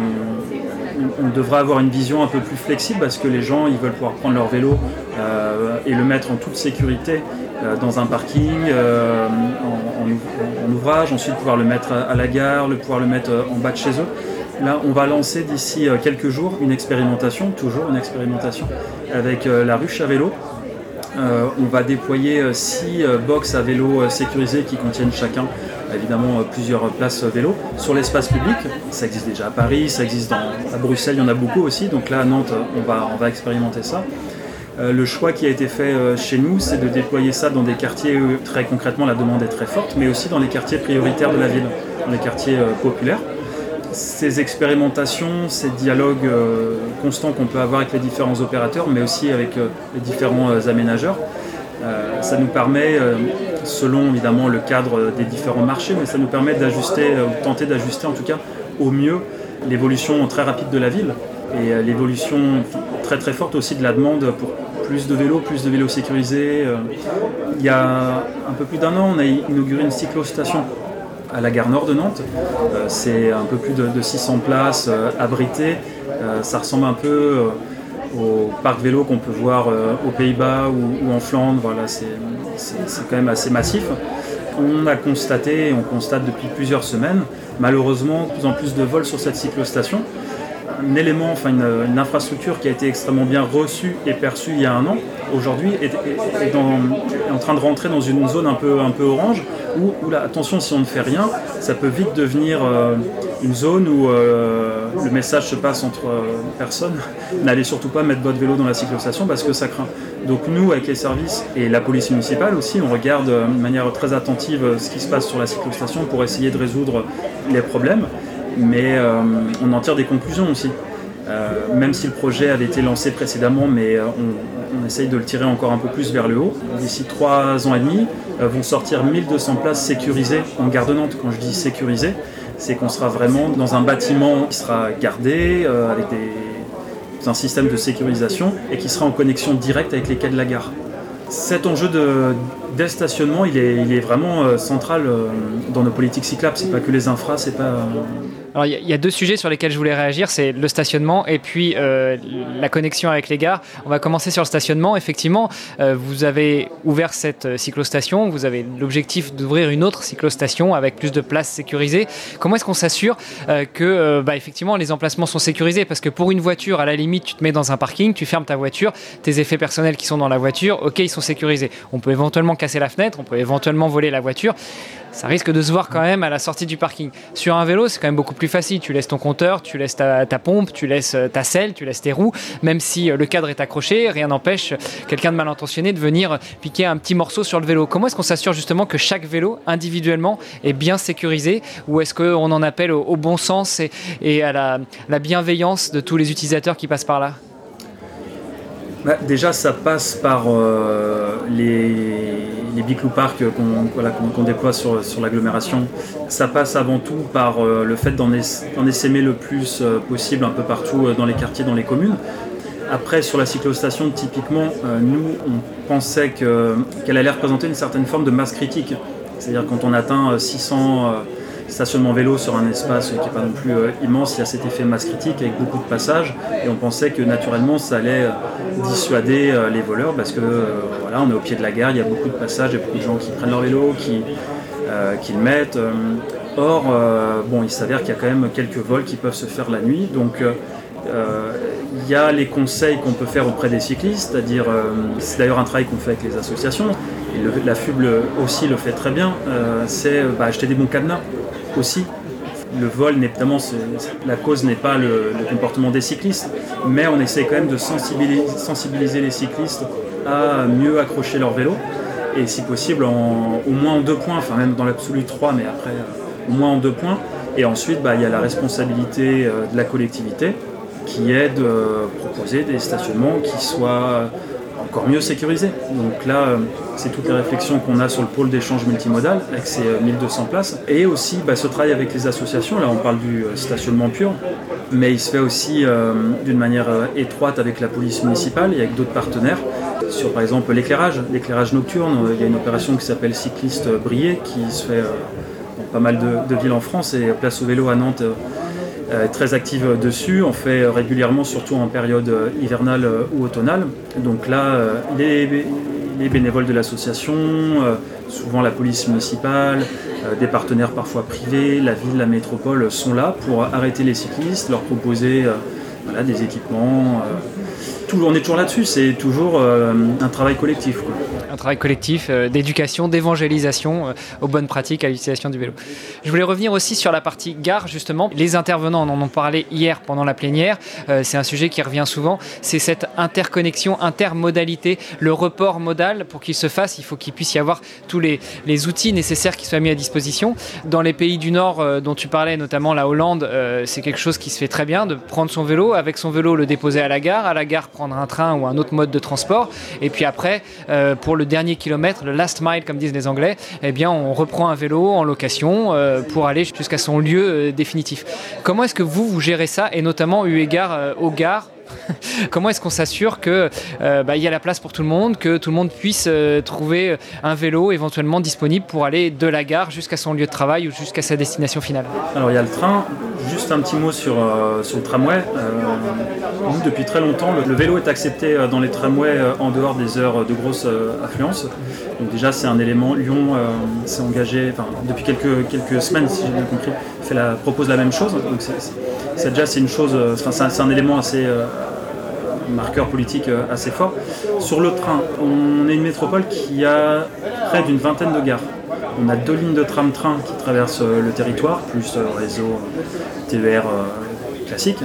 on devra avoir une vision un peu plus flexible parce que les gens ils veulent pouvoir prendre leur vélo euh, et le mettre en toute sécurité euh, dans un parking, euh, en, ouvrage, ensuite pouvoir le mettre à, la gare, le pouvoir le mettre en bas de chez eux. Là, on va lancer d'ici quelques jours une expérimentation, toujours une expérimentation, avec la ruche à vélo. on va déployer six box à vélo sécurisés qui contiennent chacun évidemment euh, plusieurs places vélo. Sur l'espace public, ça existe déjà à Paris, ça existe à Bruxelles, il y en a beaucoup aussi. Donc là, à Nantes, on va, on va expérimenter ça. Euh, le choix qui a été fait euh, chez nous, c'est de déployer ça dans des quartiers où très concrètement la demande est très forte, mais aussi dans les quartiers prioritaires de la ville, dans les quartiers populaires. Ces expérimentations, ces dialogues constants qu'on peut avoir avec les différents opérateurs, mais aussi avec les différents aménageurs, ça nous permet selon évidemment le cadre des différents marchés, mais ça nous permet d'ajuster, euh, ou tenter d'ajuster en tout cas au mieux l'évolution très rapide de la ville et euh, l'évolution très très forte aussi de la demande pour plus de vélos, plus de vélos sécurisés. Euh, il y a un peu plus d'un an, on a inauguré une cyclostation à la gare nord de Nantes. C'est un peu plus de 600 places abritées. Ça ressemble un peu au parc vélo qu'on peut voir aux Pays-Bas ou, en Flandre. Voilà, c'est quand même assez massif. On a constaté, on constate depuis plusieurs semaines, malheureusement, de plus en plus de vols sur cette cyclostation un élément, enfin une, infrastructure qui a été extrêmement bien reçue et perçue il y a un an, aujourd'hui est, en train de rentrer dans une zone un peu, orange où, attention, si on ne fait rien, ça peut vite devenir euh, une zone où euh, le message se passe entre euh, personnes. <laughs> N'allez surtout pas mettre votre vélo dans la cyclostation parce que ça craint. Donc nous, avec les services et la police municipale aussi, on regarde de manière très attentive ce qui se passe sur la cyclostation pour essayer de résoudre les problèmes mais euh, on en tire des conclusions aussi. Euh, même si le projet avait été lancé précédemment, mais euh, on, essaye de le tirer encore un peu plus vers le haut. D'ici trois ans et demi, vont sortir 1200 places sécurisées en garde Nantes. Quand je dis sécurisées, c'est qu'on sera vraiment dans un bâtiment qui sera gardé avec un système de sécurisation et qui sera en connexion directe avec les quais de la gare. Cet enjeu de, stationnement, il est, il est vraiment central dans nos politiques cyclables. C'est pas que les infras, c'est pas alors il y, a deux sujets sur lesquels je voulais réagir, c'est le stationnement et puis euh, la connexion avec les gares. On va commencer sur le stationnement. Effectivement, euh, vous avez ouvert cette euh, cyclostation, vous avez l'objectif d'ouvrir une autre cyclostation avec plus de places sécurisées. Comment est-ce qu'on s'assure que bah, effectivement les emplacements sont sécurisés? Parce que pour une voiture, à la limite, tu te mets dans un parking, tu fermes ta voiture, tes effets personnels qui sont dans la voiture, ok, ils sont sécurisés. On peut éventuellement casser la fenêtre, on peut éventuellement voler la voiture ça risque de se voir quand même à la sortie du parking. Sur un vélo, c'est quand même beaucoup plus facile. Tu laisses ton compteur, tu laisses ta, pompe, tu laisses euh, ta selle, tu laisses tes roues. Même si euh, le cadre est accroché, rien n'empêche quelqu'un de mal intentionné de venir piquer un petit morceau sur le vélo. Comment est-ce qu'on s'assure justement que chaque vélo, individuellement, est bien sécurisé? Ou est-ce qu'on en appelle au, bon sens et, à la bienveillance de tous les utilisateurs qui passent par là? Bah, déjà, ça passe par euh, les, les Biclou Park qu'on déploie sur, sur l'agglomération. Ça passe avant tout par euh, le fait d'en essaimer le plus euh, possible un peu partout dans les quartiers, dans les communes. Après, sur la cyclostation, typiquement, nous, on pensait qu'elle allait représenter une certaine forme de masse critique. C'est-à-dire quand on atteint 600 stationnement vélo sur un espace qui n'est pas non plus euh, immense, il y a cet effet masse critique avec beaucoup de passages et on pensait que naturellement ça allait euh, dissuader euh, les voleurs parce que voilà, on est au pied de la gare, il y a beaucoup de passages, il y a beaucoup de gens qui prennent leur vélo, qui, le mettent. Or, bon, il s'avère qu'il y a quand même quelques vols qui peuvent se faire la nuit, donc il y a les conseils qu'on peut faire auprès des cyclistes, c'est-à-dire, c'est d'ailleurs un travail qu'on fait avec les associations, et la FUB aussi le fait très bien, c'est bah, acheter des bons cadenas aussi. Le vol, évidemment, la cause n'est pas le, comportement des cyclistes, mais on essaie quand même de sensibiliser, les cyclistes à mieux accrocher leur vélo, et si possible au moins en deux points, enfin même dans l'absolu trois, mais après euh, au moins en deux points. Et ensuite, bah, il y a la responsabilité euh, de la collectivité qui est de proposer des stationnements qui soient encore mieux sécurisé. Donc là, euh, c'est toutes les réflexions qu'on a sur le pôle d'échange multimodal avec ces 1200 euh, places. Et aussi bah, ce travail avec les associations. Là, on parle du euh, stationnement pur, mais il se fait aussi d'une manière étroite avec la police municipale et avec d'autres partenaires. Sur par exemple l'éclairage, l'éclairage nocturne, il y a une opération qui s'appelle Cycliste Brillé qui se fait dans pas mal de, villes en France et Place au vélo à Nantes euh, très active dessus. On fait régulièrement, surtout en période euh, hivernale euh, ou automnale. Donc là, les, bénévoles de l'association, souvent la police municipale, des partenaires parfois privés, la ville, la métropole sont là pour arrêter les cyclistes, leur proposer des équipements. On est toujours là-dessus, c'est toujours un travail collectif un travail collectif euh, d'éducation, d'évangélisation euh, aux bonnes pratiques à l'utilisation du vélo. Je voulais revenir aussi sur la partie gare, justement. Les intervenants en ont parlé hier pendant la plénière. Euh, c'est un sujet qui revient souvent. C'est cette interconnexion, intermodalité, le report modal. Pour qu'il se fasse, il faut qu'il puisse y avoir tous les, les, outils nécessaires qui soient mis à disposition. Dans les pays du Nord dont tu parlais, notamment la Hollande, c'est quelque chose qui se fait très bien de prendre son vélo, avec son vélo le déposer à la gare, à la gare prendre un train ou un autre mode de transport, et puis après, pour le dernier kilomètre, le last mile comme disent les Anglais, eh bien on reprend un vélo en location euh, pour aller jusqu'à son lieu euh, définitif. Comment est-ce que vous, vous gérez ça et notamment eu égard euh, aux gares <laughs> Comment est-ce qu'on s'assure que euh, bah, y a la place pour tout le monde, que tout le monde puisse euh, trouver un vélo éventuellement disponible pour aller de la gare jusqu'à son lieu de travail ou jusqu'à sa destination finale? Alors il y a le train. Juste un petit mot sur, euh, sur le tramway. nous, depuis très longtemps, le, vélo est accepté dans les tramways en dehors des heures de grosse affluence. Donc déjà, c'est un élément. Lyon s'est engagé, depuis quelques, quelques semaines, si j'ai bien compris, propose la même chose. Donc déjà c'est une chose, c'est un, élément assez marqueur politique euh, assez fort. Sur le train, on est une métropole qui a près d'une vingtaine de gares. On a deux lignes de tram-train qui traversent euh, le territoire, plus euh, réseau TER classique.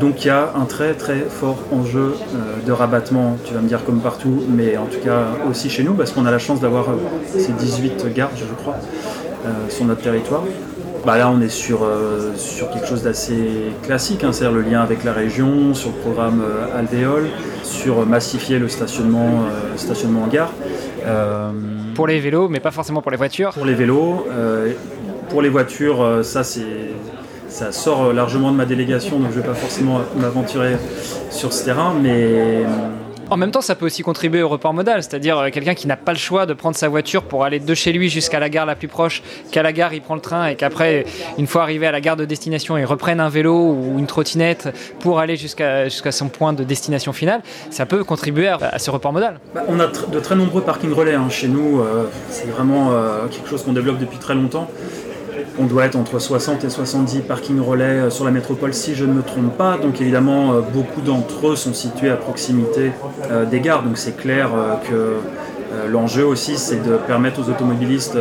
donc il y a un très très fort enjeu de rabattement, tu vas me dire comme partout, mais en tout cas aussi chez nous, parce qu'on a la chance d'avoir ces 18 gares, je crois, sur notre territoire. Bah là, on est sur, euh, sur quelque chose d'assez classique, hein, c'est-à-dire le lien avec la région, sur le programme euh, Alvéole, sur massifier le stationnement, euh, stationnement en gare. pour les vélos, mais pas forcément pour les voitures Pour les vélos. pour les voitures, ça, c'est, ça sort largement de ma délégation, donc je ne vais pas forcément m'aventurer sur ce terrain, mais en même temps, ça peut aussi contribuer au report modal, c'est-à-dire euh, quelqu'un qui n'a pas le choix de prendre sa voiture pour aller de chez lui jusqu'à la gare la plus proche, qu'à la gare il prend le train et qu'après, une fois arrivé à la gare de destination, il reprenne un vélo ou une trottinette pour aller jusqu'à son point de destination finale. Ça peut contribuer à, ce report modal. Bah, on a de très nombreux parkings relais hein. chez nous. Euh, c'est vraiment euh, quelque chose qu'on développe depuis très longtemps. On doit être entre 60 et 70 parkings relais euh, sur la métropole si je ne me trompe pas. Donc évidemment, euh, beaucoup d'entre eux sont situés à proximité euh, des gares. Donc c'est clair que l'enjeu aussi, c'est de permettre aux automobilistes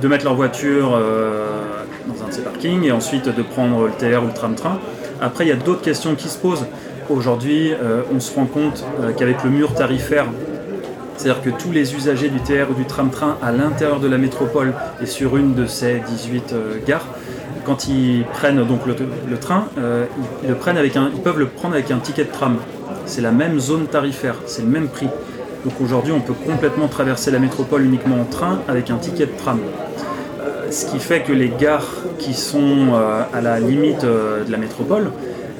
de mettre leur voiture dans un de ces parkings et ensuite de prendre le TR ou le tram-train. Après, il y a d'autres questions qui se posent. Aujourd'hui, on se rend compte qu'avec le mur tarifaire c'est-à-dire que tous les usagers du TR ou du tram-train à l'intérieur de la métropole et sur une de ces 18 euh, gares, quand ils prennent donc le, train, euh, ils, le prennent avec un, ils peuvent le prendre avec un ticket de tram. C'est la même zone tarifaire, c'est le même prix. Donc aujourd'hui, on peut complètement traverser la métropole uniquement en train avec un ticket de tram. Euh, ce qui fait que les gares qui sont à la limite de la métropole,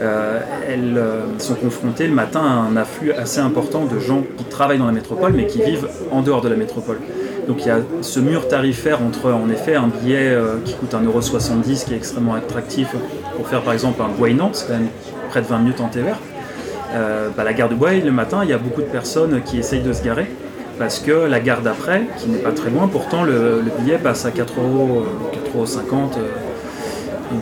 euh, elles euh, sont confrontées le matin à un afflux assez important de gens qui travaillent dans la métropole mais qui vivent en dehors de la métropole. Donc il y a ce mur tarifaire entre en effet un billet euh, qui coûte 1,70€ qui est extrêmement attractif pour faire par exemple un Bois-Nantes, c'est quand même près de 20 minutes en TER. Bah, la gare de Bois, le matin, il y a beaucoup de personnes qui essayent de se garer parce que la gare d'après, qui n'est pas très loin, pourtant le, billet passe à 4,50€. 4,50€.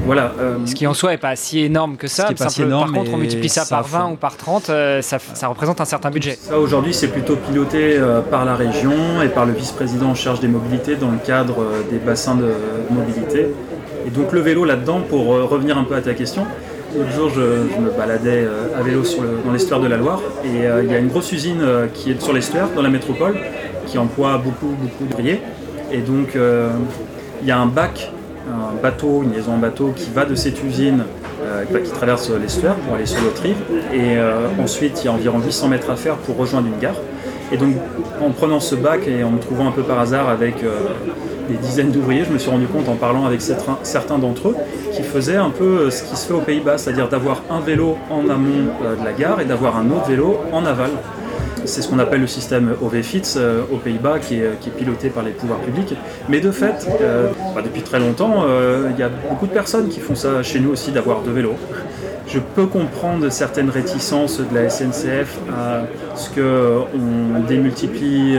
Voilà. Euh, ce qui en soi n'est pas si énorme que ça. par contre, on multiplie ça, par 20 ou par 30, euh, ça, représente un certain budget. aujourd'hui, c'est plutôt piloté euh, par la région et par le vice-président en charge des mobilités dans le cadre des bassins de mobilité. Et donc le vélo là-dedans, pour revenir un peu à ta question, L'autre jour, je, me baladais à vélo sur dans l'estuaire de la Loire et il y a une grosse usine qui est sur l'estuaire, dans la métropole, qui emploie beaucoup, beaucoup d'ouvriers. Et donc, il y a un bac un bateau, une liaison en bateau qui va de cette usine, euh, qui traverse l'estuaire pour aller sur l'autre rive. Et euh, ensuite, il y a environ 800 mètres à faire pour rejoindre une gare. Et donc, en prenant ce bac et en me trouvant un peu par hasard avec euh, des dizaines d'ouvriers, je me suis rendu compte en parlant avec certains d'entre eux qui faisaient un peu ce qui se fait aux Pays-Bas, c'est-à-dire d'avoir un vélo en amont de la gare et d'avoir un autre vélo en aval. C'est ce qu'on appelle le système OVFITS euh, aux Pays-Bas, qui est, piloté par les pouvoirs publics. Mais de fait, euh, bah, depuis très longtemps, euh, il y a beaucoup de personnes qui font ça chez nous aussi, d'avoir deux vélos. Je peux comprendre certaines réticences de la SNCF à ce qu'on démultiplie,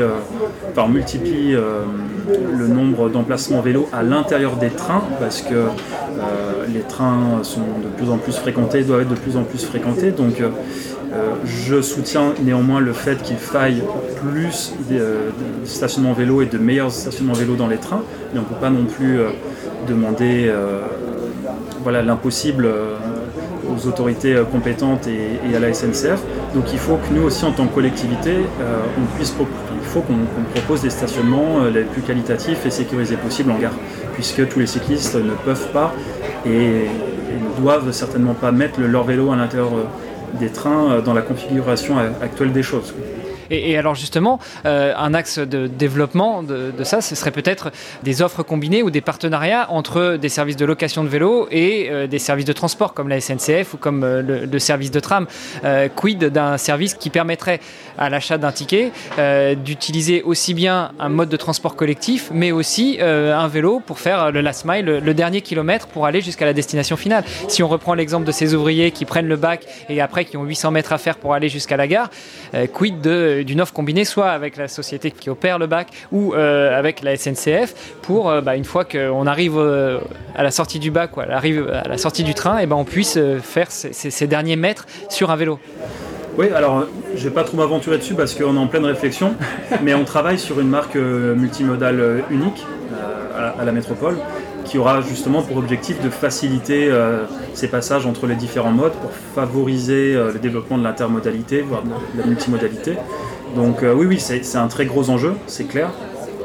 enfin multiplie le nombre d'emplacements vélos à l'intérieur des trains, parce que les trains sont de plus en plus fréquentés, doivent être de plus en plus fréquentés. Euh, je soutiens néanmoins le fait qu'il faille plus euh, de stationnement vélo et de meilleurs stationnements vélo dans les trains, mais on ne peut pas non plus euh, demander voilà, l'impossible aux autorités compétentes et, à la SNCF. Donc il faut que nous aussi en tant que collectivité, on puisse il faut qu'on propose des stationnements les plus qualitatifs et sécurisés possibles en gare, puisque tous les cyclistes ne peuvent pas et, ne doivent certainement pas mettre leur vélo à l'intérieur des trains euh, dans la configuration actuelle des choses. Et, alors justement, euh, un axe de développement de, ça, ce serait peut-être des offres combinées ou des partenariats entre des services de location de vélo et euh, des services de transport comme la SNCF ou comme euh, le, service de tram. quid d'un service qui permettrait à l'achat d'un ticket d'utiliser aussi bien un mode de transport collectif, mais aussi un vélo pour faire le last mile, le, dernier kilomètre pour aller jusqu'à la destination finale. Si on reprend l'exemple de ces ouvriers qui prennent le bac et après qui ont 800 mètres à faire pour aller jusqu'à la gare, quid d'une offre combinée, soit avec la société qui opère le bac ou euh, avec la SNCF, pour euh, bah, une fois qu'on arrive euh, à la sortie du bac, ou à, à la sortie du train, et ben on puisse faire ces, derniers mètres sur un vélo. Oui, alors je vais pas trop m'aventurer dessus parce qu'on est en pleine réflexion, <laughs> mais on travaille sur une marque multimodale unique à la métropole qui aura justement pour objectif de faciliter euh, ces passages entre les différents modes pour favoriser euh, le développement de l'intermodalité, voire de la multimodalité. Donc euh, oui, oui, c'est un très gros enjeu, c'est clair.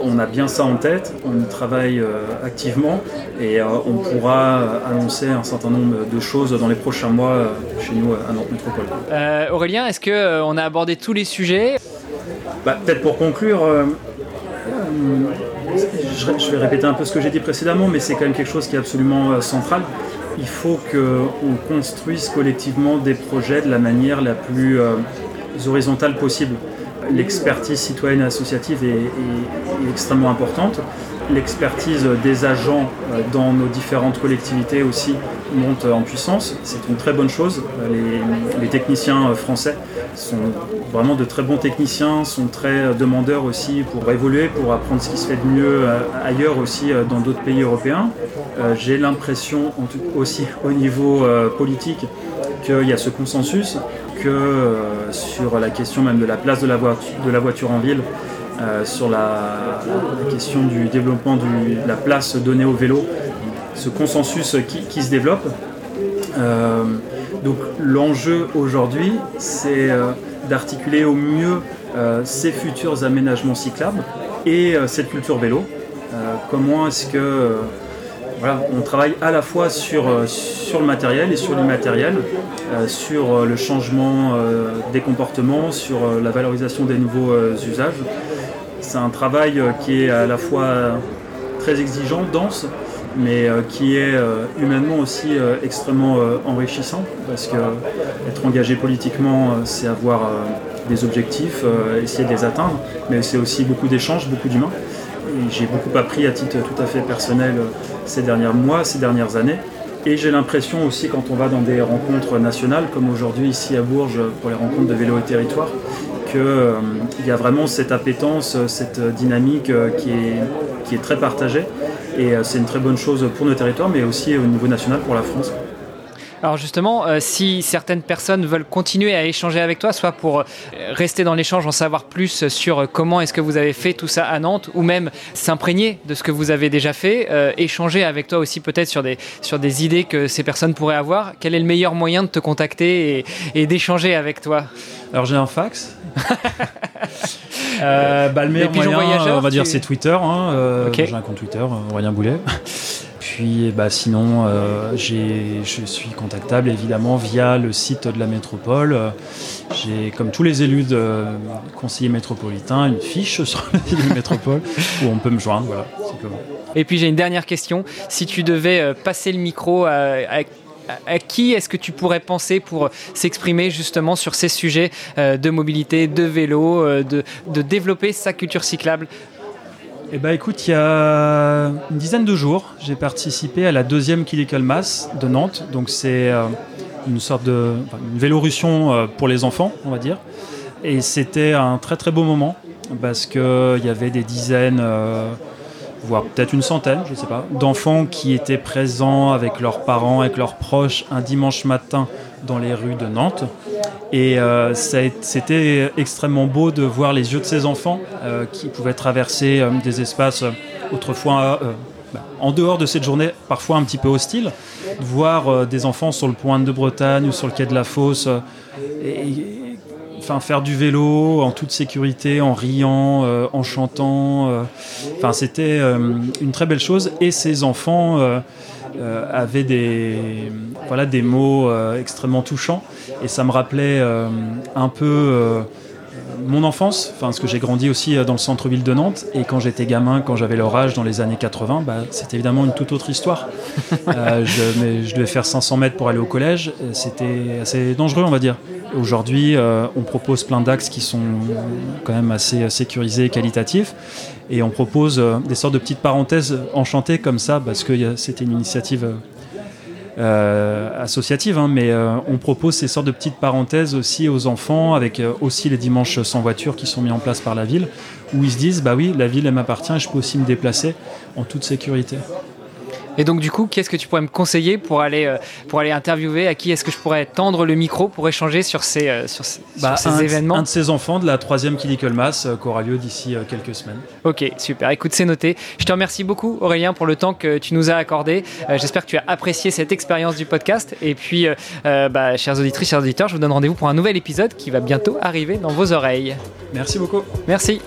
On a bien ça en tête, on y travaille activement et on pourra annoncer un certain nombre de choses dans les prochains mois chez nous à Nantes Métropole. Aurélien, est-ce qu'on a abordé tous les sujets? Bah, Peut-être pour conclure, je, vais répéter un peu ce que j'ai dit précédemment, mais c'est quand même quelque chose qui est absolument euh, central. Il faut qu'on construise collectivement des projets de la manière la plus euh, horizontale possible. L'expertise citoyenne et associative est extrêmement importante l'expertise des agents euh, dans nos différentes collectivités aussi monte en puissance. C'est une très bonne chose. Les, techniciens euh, français sont vraiment de très bons techniciens, sont très euh, demandeurs aussi pour évoluer, pour apprendre ce qui se fait de mieux ailleurs aussi dans d'autres pays européens. J'ai l'impression aussi au niveau politique qu'il y a ce consensus que sur la question même de la place de la voiture en ville, euh, sur la, question du développement de la place donnée au vélo, ce consensus qui, se développe. Euh, donc l'enjeu aujourd'hui, c'est euh, d'articuler au mieux ces futurs aménagements cyclables et cette culture vélo. comment est-ce que on travaille à la fois sur, sur le matériel et sur l'immatériel, sur le changement des comportements, sur la valorisation des nouveaux usages. C'est un travail euh, qui est à la fois très exigeant, dense, mais euh, qui est euh, humainement aussi extrêmement enrichissant, parce que être engagé politiquement, c'est avoir des objectifs, essayer de les atteindre, mais c'est aussi beaucoup d'échanges, beaucoup d'humains. j'ai beaucoup appris à titre tout à fait personnel ces derniers mois, ces dernières années. Et j'ai l'impression aussi quand on va dans des rencontres nationales, comme aujourd'hui ici à Bourges pour les rencontres de vélo et territoire, qu'il euh, y a vraiment cette appétence, cette dynamique euh, qui est, qui est très partagée. Et euh, c'est une très bonne chose pour nos territoires, mais aussi au niveau national pour la France. Alors justement, si certaines personnes veulent continuer à échanger avec toi, soit pour rester dans l'échange, en savoir plus sur comment est-ce que vous avez fait tout ça à Nantes, ou même s'imprégner de ce que vous avez déjà fait, échanger avec toi aussi peut-être sur des, sur des idées que ces personnes pourraient avoir, quel est le meilleur moyen de te contacter et, et d'échanger avec toi? Alors j'ai un fax, <laughs> euh, bah, le meilleur moyen, on va dire, c'est Twitter. Hein, euh, J'ai un compte Twitter, euh, Aurélien Boulet. <laughs> Puis bah, sinon, euh, je suis contactable évidemment via le site de la métropole. J'ai, comme tous les élus de conseiller métropolitain, une fiche sur la métropole où on peut me joindre. Voilà, Et puis j'ai une dernière question. Si tu devais passer le micro à qui est-ce que tu pourrais penser pour s'exprimer justement sur ces sujets euh, de mobilité, de vélo, euh, de, développer sa culture cyclable eh ben, écoute, il y a une dizaine de jours, j'ai participé à la deuxième Kilikal Mass de Nantes. Donc c'est euh, une sorte de une vélorussion pour les enfants, on va dire. Et c'était un très très beau moment parce qu'il y avait des dizaines voire peut-être une centaine, je ne sais pas, d'enfants qui étaient présents avec leurs parents, avec leurs proches un dimanche matin dans les rues de Nantes. Et euh, c'était extrêmement beau de voir les yeux de ces enfants euh, qui pouvaient traverser euh, des espaces autrefois bah, en dehors de cette journée parfois un petit peu hostile, de voir des enfants sur le point de Bretagne ou sur le quai de la Fosse enfin faire du vélo en toute sécurité, en riant, en chantant. Enfin, c'était une très belle chose. Et ces enfants avaient des, voilà, des mots extrêmement touchants. Et ça me rappelait un peu mon enfance, enfin, parce que j'ai grandi aussi dans le centre-ville de Nantes, et quand j'étais gamin, quand j'avais leur âge dans les années 80, bah, c'était évidemment une toute autre histoire. <laughs> je, je, devais faire 500 mètres pour aller au collège, c'était assez dangereux, on va dire. Aujourd'hui, on propose plein d'axes qui sont quand même assez sécurisés et qualitatifs, et on propose des sortes de petites parenthèses enchantées comme ça, parce que c'était une initiative euh, associative, hein, mais euh, on propose ces sortes de petites parenthèses aussi aux enfants, avec euh, aussi les dimanches sans voiture qui sont mis en place par la ville, où ils se disent bah oui, la ville elle m'appartient, je peux aussi me déplacer en toute sécurité. Et donc du coup, qu'est-ce que tu pourrais me conseiller pour aller, euh, pour aller interviewer? À qui est-ce que je pourrais tendre le micro pour échanger sur ces, euh, sur ces, bah, événements? Un de ces enfants de la troisième Clinical Mass euh, qui aura lieu d'ici quelques semaines. Ok, super. Écoute, c'est noté. Je te remercie beaucoup Aurélien pour le temps que tu nous as accordé. J'espère que tu as apprécié cette expérience du podcast. Et puis, bah, chers auditrices, chers auditeurs, je vous donne rendez-vous pour un nouvel épisode qui va bientôt arriver dans vos oreilles. Merci beaucoup. Merci.